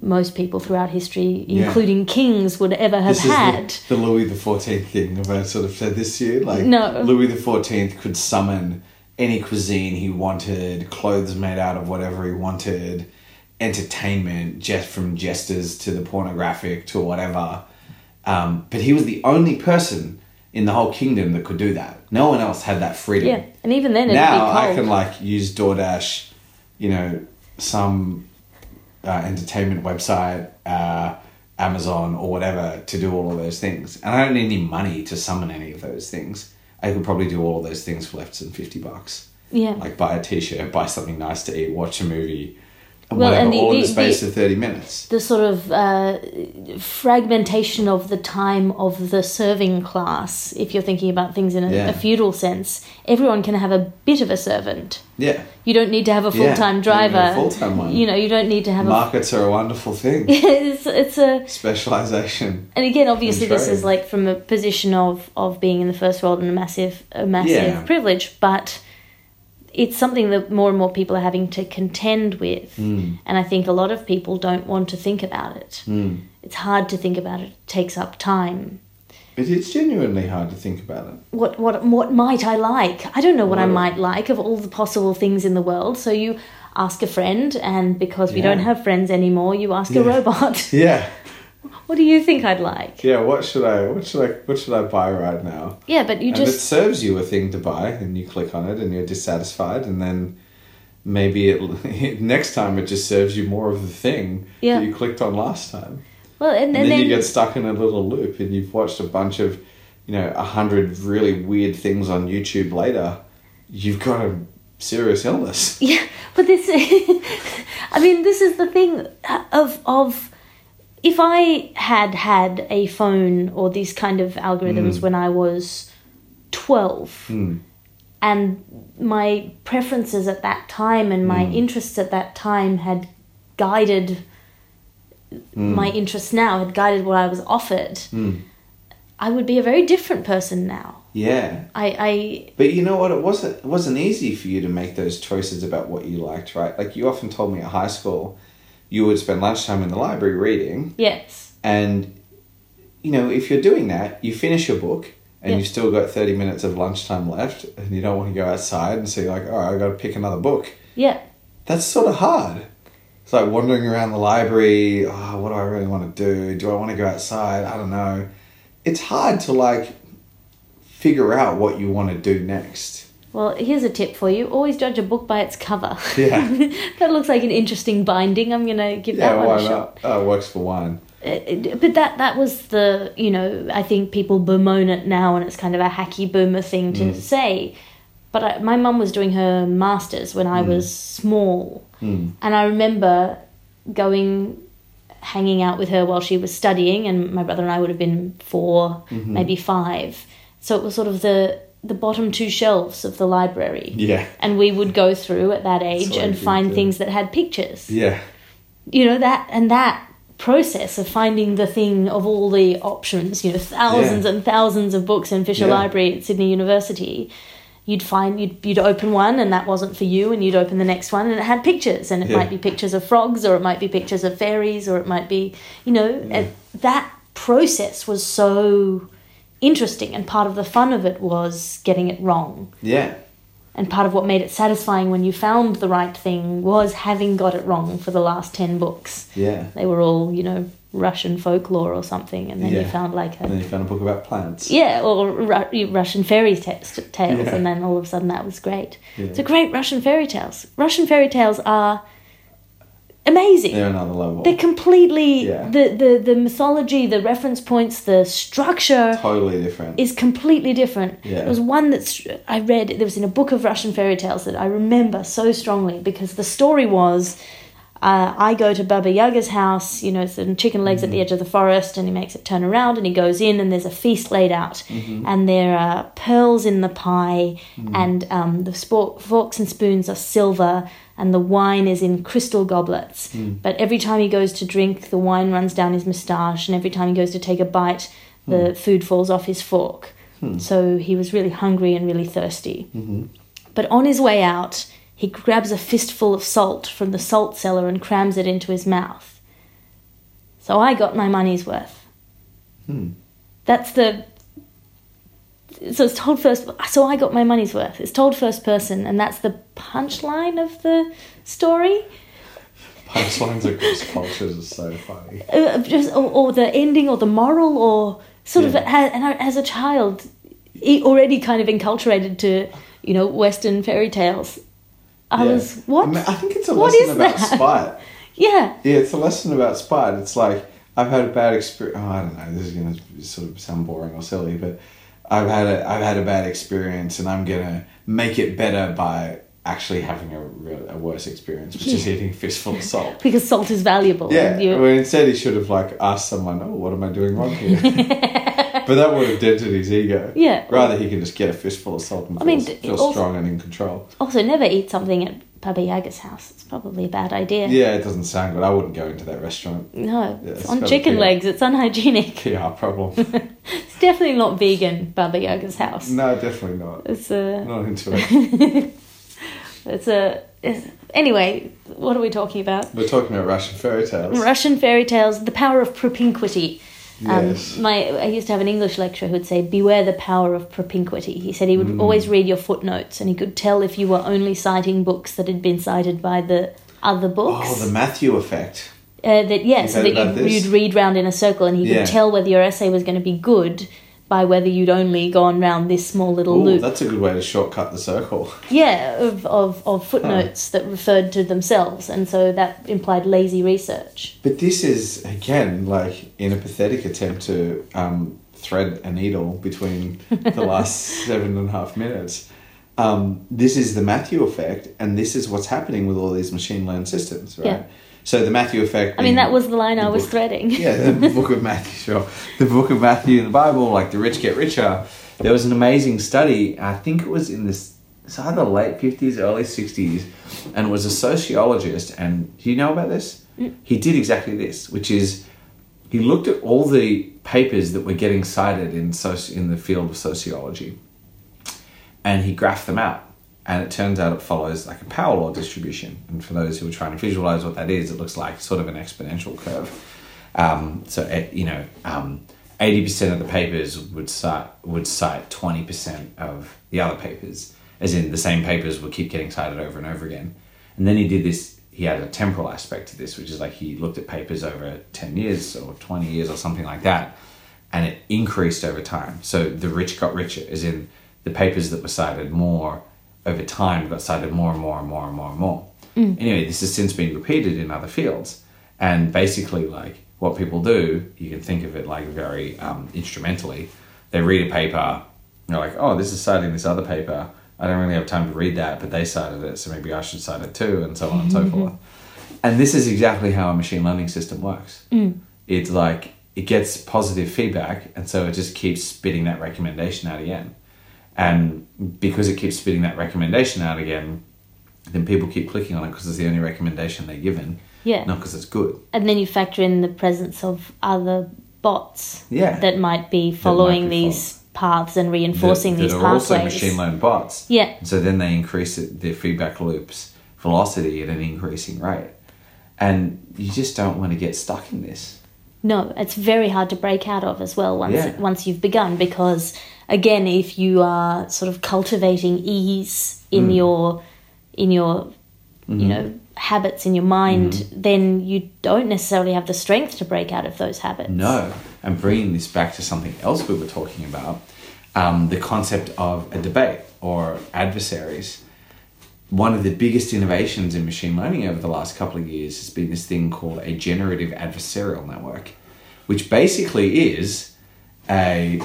most people throughout history Yeah. including kings would ever have this had the, the Louis the Fourteenth thing. Have I sort of said this to you? Like No. Louis the Fourteenth could summon any cuisine he wanted, clothes made out of whatever he wanted, entertainment, just from jesters to the pornographic to whatever. Um, but he was the only person in the whole kingdom that could do that. No one else had that freedom. yeah and even then now be cold I can like use DoorDash, you know, some uh, entertainment website, uh, Amazon or whatever to do all of those things, and I don't need any money to summon any of those things. I could probably do all of those things for less than fifty bucks. yeah Like buy a T-shirt, buy something nice to eat, watch a movie, Well, whatever, and the- all in the- space the- of thirty minutes. the sort of uh, fragmentation of the time of the serving class, if you're thinking about things in a, Yeah. a feudal sense, everyone can have a bit of a servant. Yeah, You don't need to have a full time you don't need a driver. full-time one. You know, you don't need to have a markets are a wonderful thing. a. it's, it's a. Specialization. And again, obviously, this is like from a position of, of being in the first world and a massive a massive Yeah. privilege, but it's something that more and more people are having to contend with. Mm. And I think a lot of people don't want to think about it. Mm. It's hard to think about it. It takes up time. But It is genuinely hard to think about it. What what what might I like? I don't know what I might like of all the possible things in the world. So you ask a friend, and because we Yeah. don't have friends anymore, you ask a robot. Yeah. what do you think I'd like? Yeah, what should I what should I what should I buy right now? Yeah, but you and it just serves you a thing to buy and you click on it and you're dissatisfied and then maybe it next time it just serves you more of the thing Yeah. that you clicked on last time. well, and, And, and then, then, you get stuck in a little loop and you've watched a bunch of, you know, a hundred really weird things on YouTube later. You've got a serious illness. Yeah, but this, I mean, this is the thing uh, of of if I had had a phone or these kind of algorithms when I was twelve, Hmm. and my preferences at that time and my interests at that time had guided my interests now had guided what I was offered. Hmm. I would be a very different person now. Yeah. I, I But you know what? It wasn't it wasn't easy for you to make those choices about what you liked, right? Like you often told me at high school, you would spend lunchtime in the library reading, yes, and you know if you're doing that, you finish your book, and you've still got thirty minutes of lunchtime left, and you don't want to go outside, and so you're like, all right, I got to pick another book. yeah, That's sort of hard. It's like wandering around the library. Oh, what do I really want to do? Do I want to go outside? I don't know. It's hard to like figure out what you want to do next. Well, here's a tip for you: always judge a book by its cover. Yeah. that looks like an interesting binding. I'm gonna give Yeah, that one why a shot. not? Oh, it works for wine. Uh, uh, But that that was the you know I think people bemoan it now and it's kind of a hacky boomer thing to Mm. say. But I, my mum was doing her masters when I Mm. was small, Hmm. and I remember going hanging out with her while she was studying, and my brother and I would have been 4 maybe five. So it was sort of the the bottom two shelves of the library. Yeah. And we would go through at that age and find too. things that had pictures. Yeah. You know that and that process of finding the thing of all the options, you know, thousands Yeah. and thousands of books in Fisher Yeah. Library at Sydney University. You'd find you'd you'd open one and that wasn't for you, and you'd open the next one and it had pictures, and it Yeah. might be pictures of frogs, or it might be pictures of fairies, or it might be, you know, that process was so interesting, and part of the fun of it was getting it wrong, Yeah. and part of what made it satisfying when you found the right thing was having got it wrong for the last ten books. Yeah. They were all, you know, Russian folklore or something, and then you found like a And then you found a book about plants. yeah, or Ru- Russian fairy ta- tales, Yeah. and then all of a sudden that was great. Yeah. So great Russian fairy tales. Russian fairy tales are amazing. They're another level. They're completely Yeah. the, the the mythology, the reference points, the structure totally different. is completely different. Yeah. There was one that I read. There was in a book of Russian fairy tales that I remember so strongly because the story was. Uh, I go to Baba Yaga's house, you know, it's some chicken legs at the mm. edge of the forest, and he makes it turn around, and he goes in, and there's a feast laid out, mm-hmm. and there are pearls in the pie, mm. and um, the forks and spoons are silver, and the wine is in crystal goblets. Mm. But every time he goes to drink, the wine runs down his moustache, and every time he goes to take a bite, the hmm. food falls off his fork. Hmm. So he was really hungry and really thirsty. Mm-hmm. But on his way out, he grabs a fistful of salt from the salt cellar and crams it into his mouth. So I got my money's worth. Hmm. That's the. So it's told first. So I got my money's worth. It's told first person, and that's the punchline of the story. Punchlines across cultures is so funny. uh, just or, or the ending or the moral or sort of Yeah. ha- and as a child already kind of enculturated to you know western fairy tales i Yeah. was what I, mean, I think it's a What lesson is about that? spite. yeah Yeah, it's a lesson about spite. It's like I've had a bad experience. Oh, I don't know. This is going to sort of sound boring or silly, but I've had a I've had a bad experience, and I'm gonna make it better by actually having a, real, a worse experience, which is eating a fistful of salt. because salt is valuable Yeah, well, instead he should have like asked someone, "Oh, what am I doing wrong here?" but that would have dented his ego. Yeah. Rather, he can just get a fistful of salt and I feel, mean, feel also- strong and in control. also never eat something at Baba Yaga's house it's probably a bad idea Yeah, it doesn't sound good. I wouldn't go into that restaurant. no Yeah, it's it's on chicken legs it's unhygienic Yeah, problem. it's definitely not vegan Baba Yaga's house no, definitely not. it's a Not into it. it's a it's, anyway what are we talking about We're talking about Russian fairy tales. Russian fairy tales, the power of propinquity. Um, Yes. my I used to have an English lecturer who would say, "Beware the power of propinquity." He said he Mm. would always read your footnotes, and he could tell if you were only citing books that had been cited by the other books. Oh, the Matthew effect. uh, that yeah, You so that you'd, you'd read round in a circle, and he Yeah. could tell whether your essay was going to be good by whether you'd only gone round this small little Ooh, loop. that's a good way to shortcut the circle. Yeah, of, of, of footnotes that referred to themselves, and so that implied lazy research. But this is again like in a pathetic attempt to um, thread a needle between the last seven and a half minutes. Um, this is the Matthew effect, and this is what's happening with all these machine learned systems, right? Yeah. So the Matthew effect. I mean, that was the line the I was threading. yeah, the book of Matthew, sure. The book of Matthew in the Bible, like the rich get richer. There was an amazing study, I think it was in this, it's either late 50s, early 60s, and it was a sociologist. And do you know about this? He did exactly this, which is he looked at all the papers that were getting cited in, soci- in the field of sociology and he graphed them out. And it turns out it follows like a power law distribution. And for those who are trying to visualize what that is, it looks like sort of an exponential curve. Um, so, eh, you know, um, 80% of the papers would cite, would cite 20% of the other papers, as in the same papers would keep getting cited over and over again. And then he did this, he had a temporal aspect to this, which is like he looked at papers over 10 years or 20 years or something like that, and it increased over time. So the rich got richer, as in the papers that were cited more over time got cited more and more and more and more and more. Anyway, this has since been repeated in other fields. And basically, like what people do, you can think of it like very um, instrumentally. They read a paper, they're like, oh, this is citing this other paper. I don't really have time to read that, but they cited it, so maybe I should cite it too, and so on and so forth. And this is exactly how a machine learning system works. It's like it gets positive feedback, and so it just keeps spitting that recommendation out again. And because it keeps spitting that recommendation out again, then people keep clicking on it because it's the only recommendation they're given, Yeah. not because it's good. And then you factor in the presence of other bots Yeah. that might be following be these paths and reinforcing that, these that are also machine learned bots. Yeah. So then they increase it, their feedback loops velocity at an increasing rate. And you just don't want to get stuck in this. No, it's very hard to break out of as well once Yeah. once you've begun because again, if you are sort of cultivating ease in Mm. your in your Mm-hmm. you know habits in your mind, then you don't necessarily have the strength to break out of those habits. No. And bringing this back to something else we were talking about, um, the concept of a debate or adversaries. One of the biggest innovations in machine learning over the last couple of years has been this thing called a generative adversarial network, which basically is a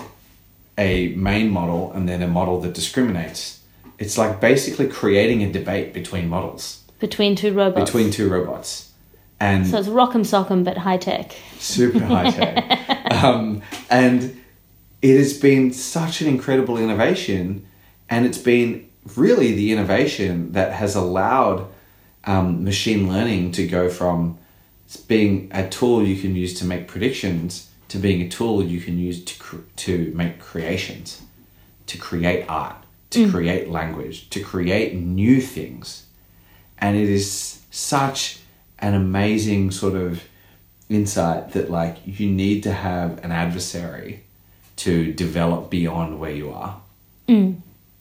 a main model and then a model that discriminates. It's like basically creating a debate between models, Between two robots. between two robots. And so it's rock'em sock'em but high tech. super high tech. um, and it has been such an incredible innovation, and it's been really the innovation that has allowed um, machine learning to go from being a tool you can use to make predictions to being a tool you can use to cr- to make creations, to create art, to create language, to create new things. And it is such an amazing sort of insight that like you need to have an adversary to develop beyond where you are.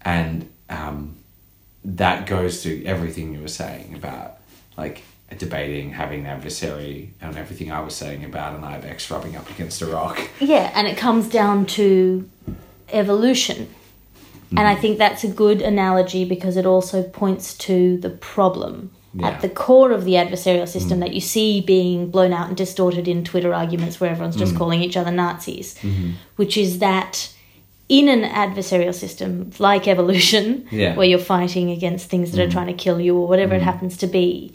And um, that goes to everything you were saying about like debating having an adversary and everything i was saying about an ibex rubbing up against a rock. Yeah, and it comes down to evolution. And I mm. think that's a good analogy because it also points to the problem. Yeah. at the core of the adversarial system mm. that you see being blown out and distorted in Twitter arguments where everyone's just mm. calling each other Nazis, mm-hmm. which is that in an adversarial system like evolution, Yeah. where you're fighting against things that are trying to kill you or whatever it happens to be,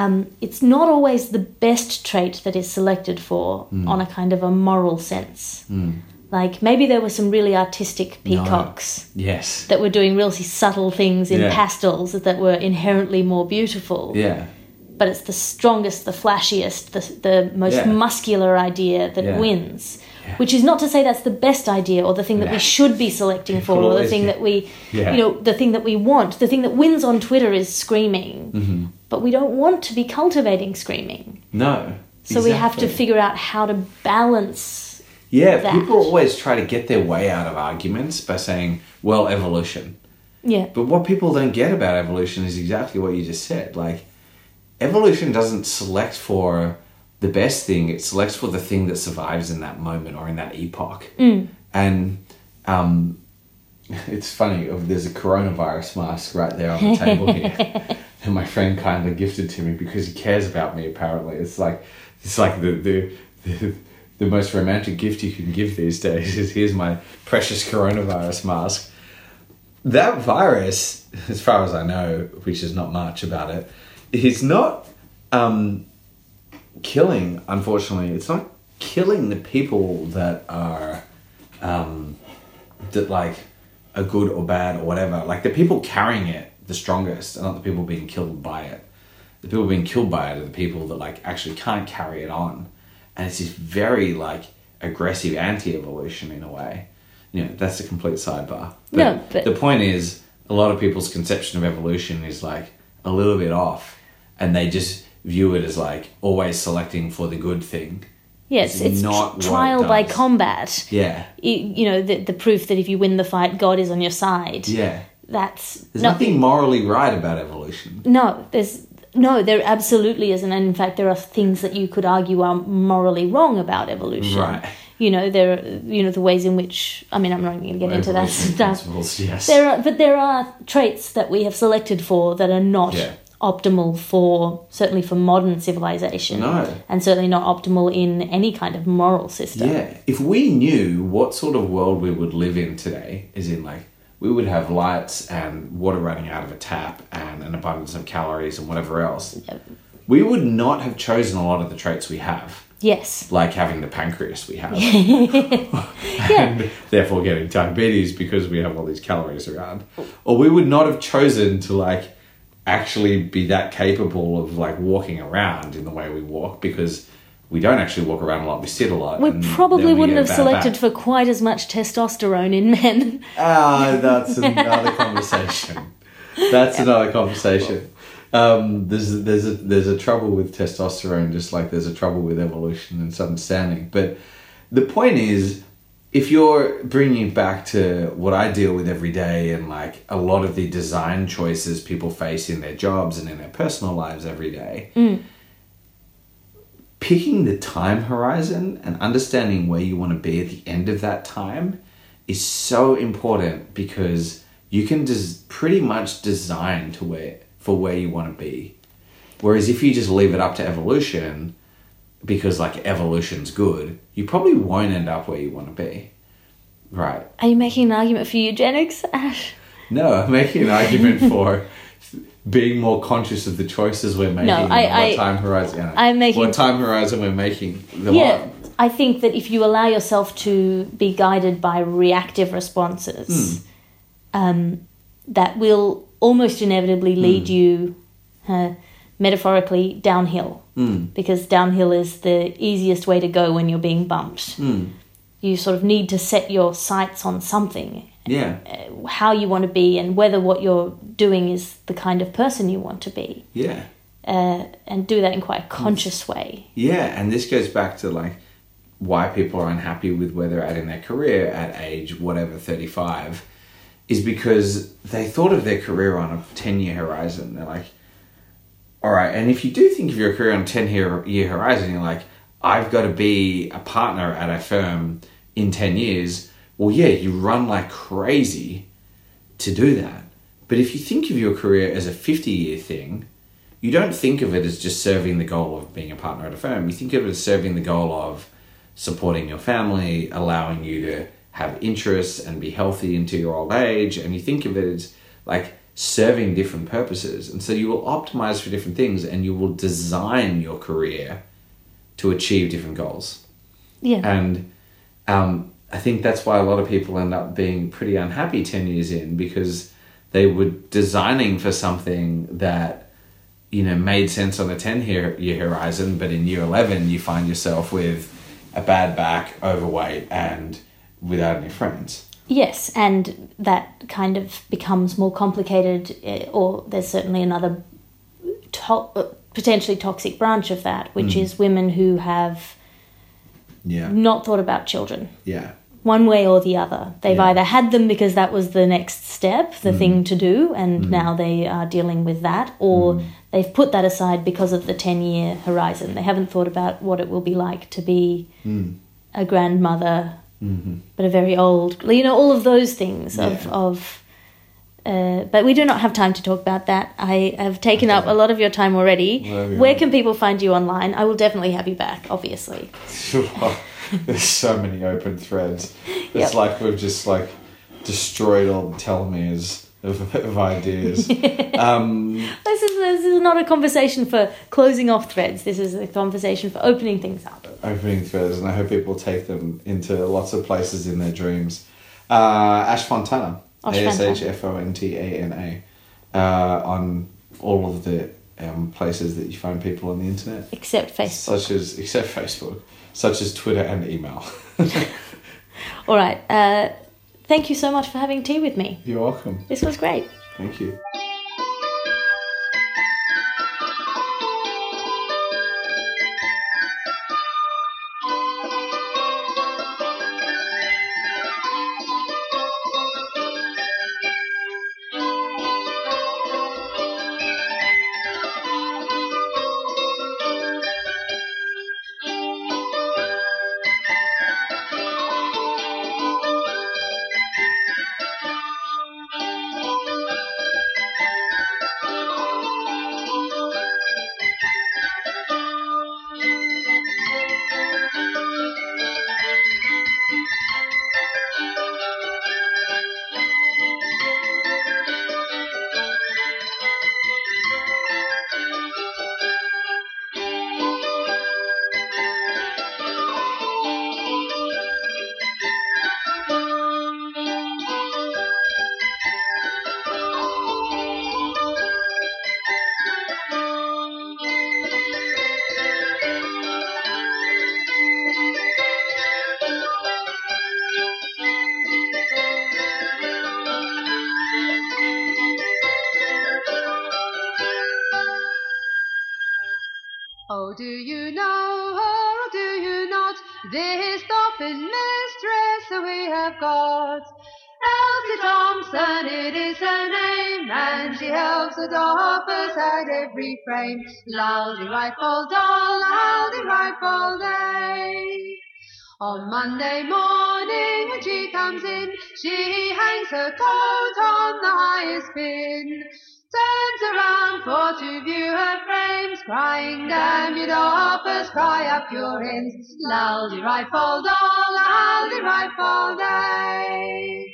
um, it's not always the best trait that is selected for on a kind of a moral sense. Like maybe there were some really artistic peacocks yes that were doing really subtle things in Yeah. pastels that were inherently more beautiful. yeah But it's the strongest, the flashiest, the, the most Yeah. muscular idea that Yeah. wins. Which is not to say that's the best idea or the thing that we should be selecting for or the thing that we, you know, the thing that we want. The thing that wins on Twitter is screaming. Mm-hmm. But we don't want to be cultivating screaming. no So we have to figure out how to balance. Yeah, that. people always try to get their way out of arguments by saying, well, evolution. Yeah. But what people don't get about evolution is exactly what you just said. Like, evolution doesn't select for the best thing, it selects for the thing that survives in that moment or in that epoch. And um, it's funny, there's a coronavirus mask right there on the table here. And my friend kindly gifted to me because he cares about me. Apparently, it's like it's like the the, the the most romantic gift you can give these days is here's my precious coronavirus mask. That virus, as far as I know, which is not much about it, is not um, killing. Unfortunately, it's not killing the people that are um, that like are good or bad or whatever. Like the people carrying it the strongest, are not the people being killed by it. The people being killed by it are the people that like actually can't carry it on, and it's this very like aggressive anti-evolution in a way. You know, that's a complete sidebar. But No, but- the point is, a lot of people's conception of evolution is like a little bit off, and they just view it as like always selecting for the good thing. Yes, It's it's, not tr- what it trial by combat. Yeah, You, you know, the, the proof that if you win the fight, God is on your side. yeah. That's There's no, nothing morally right about evolution. no, there's no, there absolutely isn't. And in fact, there are things that you could argue are morally wrong about evolution. Right. You know, there, are, you know, the ways in which. I mean, I'm not going to get into that stuff. yes. There are, but there are traits that we have selected for that are not Yeah. optimal for certainly for modern civilization. No. and certainly not optimal in any kind of moral system. Yeah, if we knew what sort of world we would live in today, is in like we would have lights and water running out of a tap and an abundance of calories and whatever else, we would not have chosen a lot of the traits we have, Yes. like having the pancreas we have, and therefore getting diabetes because we have all these calories around. Or we would not have chosen to like actually be that capable of like walking around in the way we walk because we don't actually walk around a lot. We sit a lot. We probably we wouldn't have selected back. for quite as much testosterone in men. Ah, that's another conversation. That's another conversation. Um, there's there's a there's a trouble with testosterone, just like there's a trouble with evolution and understanding. But the point is, if you're bringing it back to what I deal with every day, and like a lot of the design choices people face in their jobs and in their personal lives every day, picking the time horizon and understanding where you want to be at the end of that time is so important because you can just pretty much design to where for where you want to be. Whereas if you just leave it up to evolution, because like evolution's good, you probably won't end up where you want to be. Right. Are you making an argument for eugenics, Ash? No, I'm making an argument for being more conscious of the choices we're making. No, and I- what I- time horizon. yeah. I'm making- what time horizon we're making. The Yeah. one- I think that if you allow yourself to be guided by reactive responses, um, that will almost inevitably lead you, uh, metaphorically, downhill. Because downhill is the easiest way to go when you're being bumped. You sort of need to set your sights on something, Yeah. uh, how you want to be, and whether what you're doing is the kind of person you want to be, Yeah. uh, and do that in quite a conscious way. Yeah, and this goes back to like why people are unhappy with where they're at in their career at age whatever 35 is because they thought of their career on a 10 year horizon. They're like, all right, and if you do think of your career on a 10 year, year horizon, you're like, I've got to be a partner at a firm in 10 years. Well, yeah, you run like crazy to do that. But if you think of your career as a 50 year thing, you don't think of it as just serving the goal of being a partner at a firm. You think of it as serving the goal of supporting your family, allowing you to have interests and be healthy into your old age. And you think of it as like serving different purposes. And so you will optimize for different things and you will design your career to achieve different goals. Yeah. And um, I think that's why a lot of people end up being pretty unhappy 10 years in because they were designing for something that, you know, made sense on a 10 year, year horizon, but in year 11, you find yourself with a bad back, overweight, and without any friends. Yes, and that kind of becomes more complicated, eh, or there's certainly another to- potentially toxic branch of that, which is women who have Yeah. not thought about children Yeah. one way or the other. They've Yeah. either had them because that was the next step, the mm-hmm. thing to do, and mm-hmm. now they are dealing with that, or mm-hmm. they've put that aside because of the 10 year horizon. They haven't thought about what it will be like to be mm. a grandmother, but a very old, you know, all of those things of. Of uh, but we do not have time to talk about that. I have taken up a lot of your time already. Where can people find you online? I will definitely have you back, obviously. There's so many open threads. It's Yep. like we've just like destroyed all the telomeres of, of ideas. um, This is this is not a conversation for closing off threads. This is a conversation for opening things up. opening threads, and I hope people take them into lots of places in their dreams. Uh, Ash Fontana, A S. H F O N T A N A, uh, on all of the um, places that you find people on the internet, Except Facebook. such as except Facebook, such as Twitter and email. All right. Uh, thank you so much for having tea with me. You're welcome. This was great. Thank you. Oh, do you know her or do you not? This doffing mistress we have got. Elsie Thompson, it is her name, and she helps the doffers at every frame. Laldy rifle doll, laldy rifle day. On Monday morning when she comes in, she hangs her coat on the highest pin. Turns around for to view her frames, crying, damn you doffers, cry up your ends. Laldy rifle doll, laldy rifle day.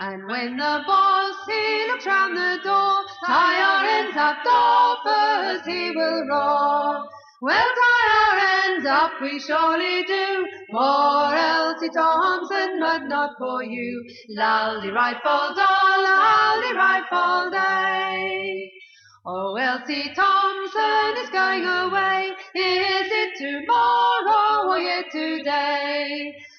And when the boss he looks round the door, tie our ends up, doffers, he will roar. Well, tie our ends up, we surely do, for Elsie Thompson, but not for you. Laldy rifle doll, laldy rifle day. Oh, Elsie Thompson is going away. Is it tomorrow or yet today?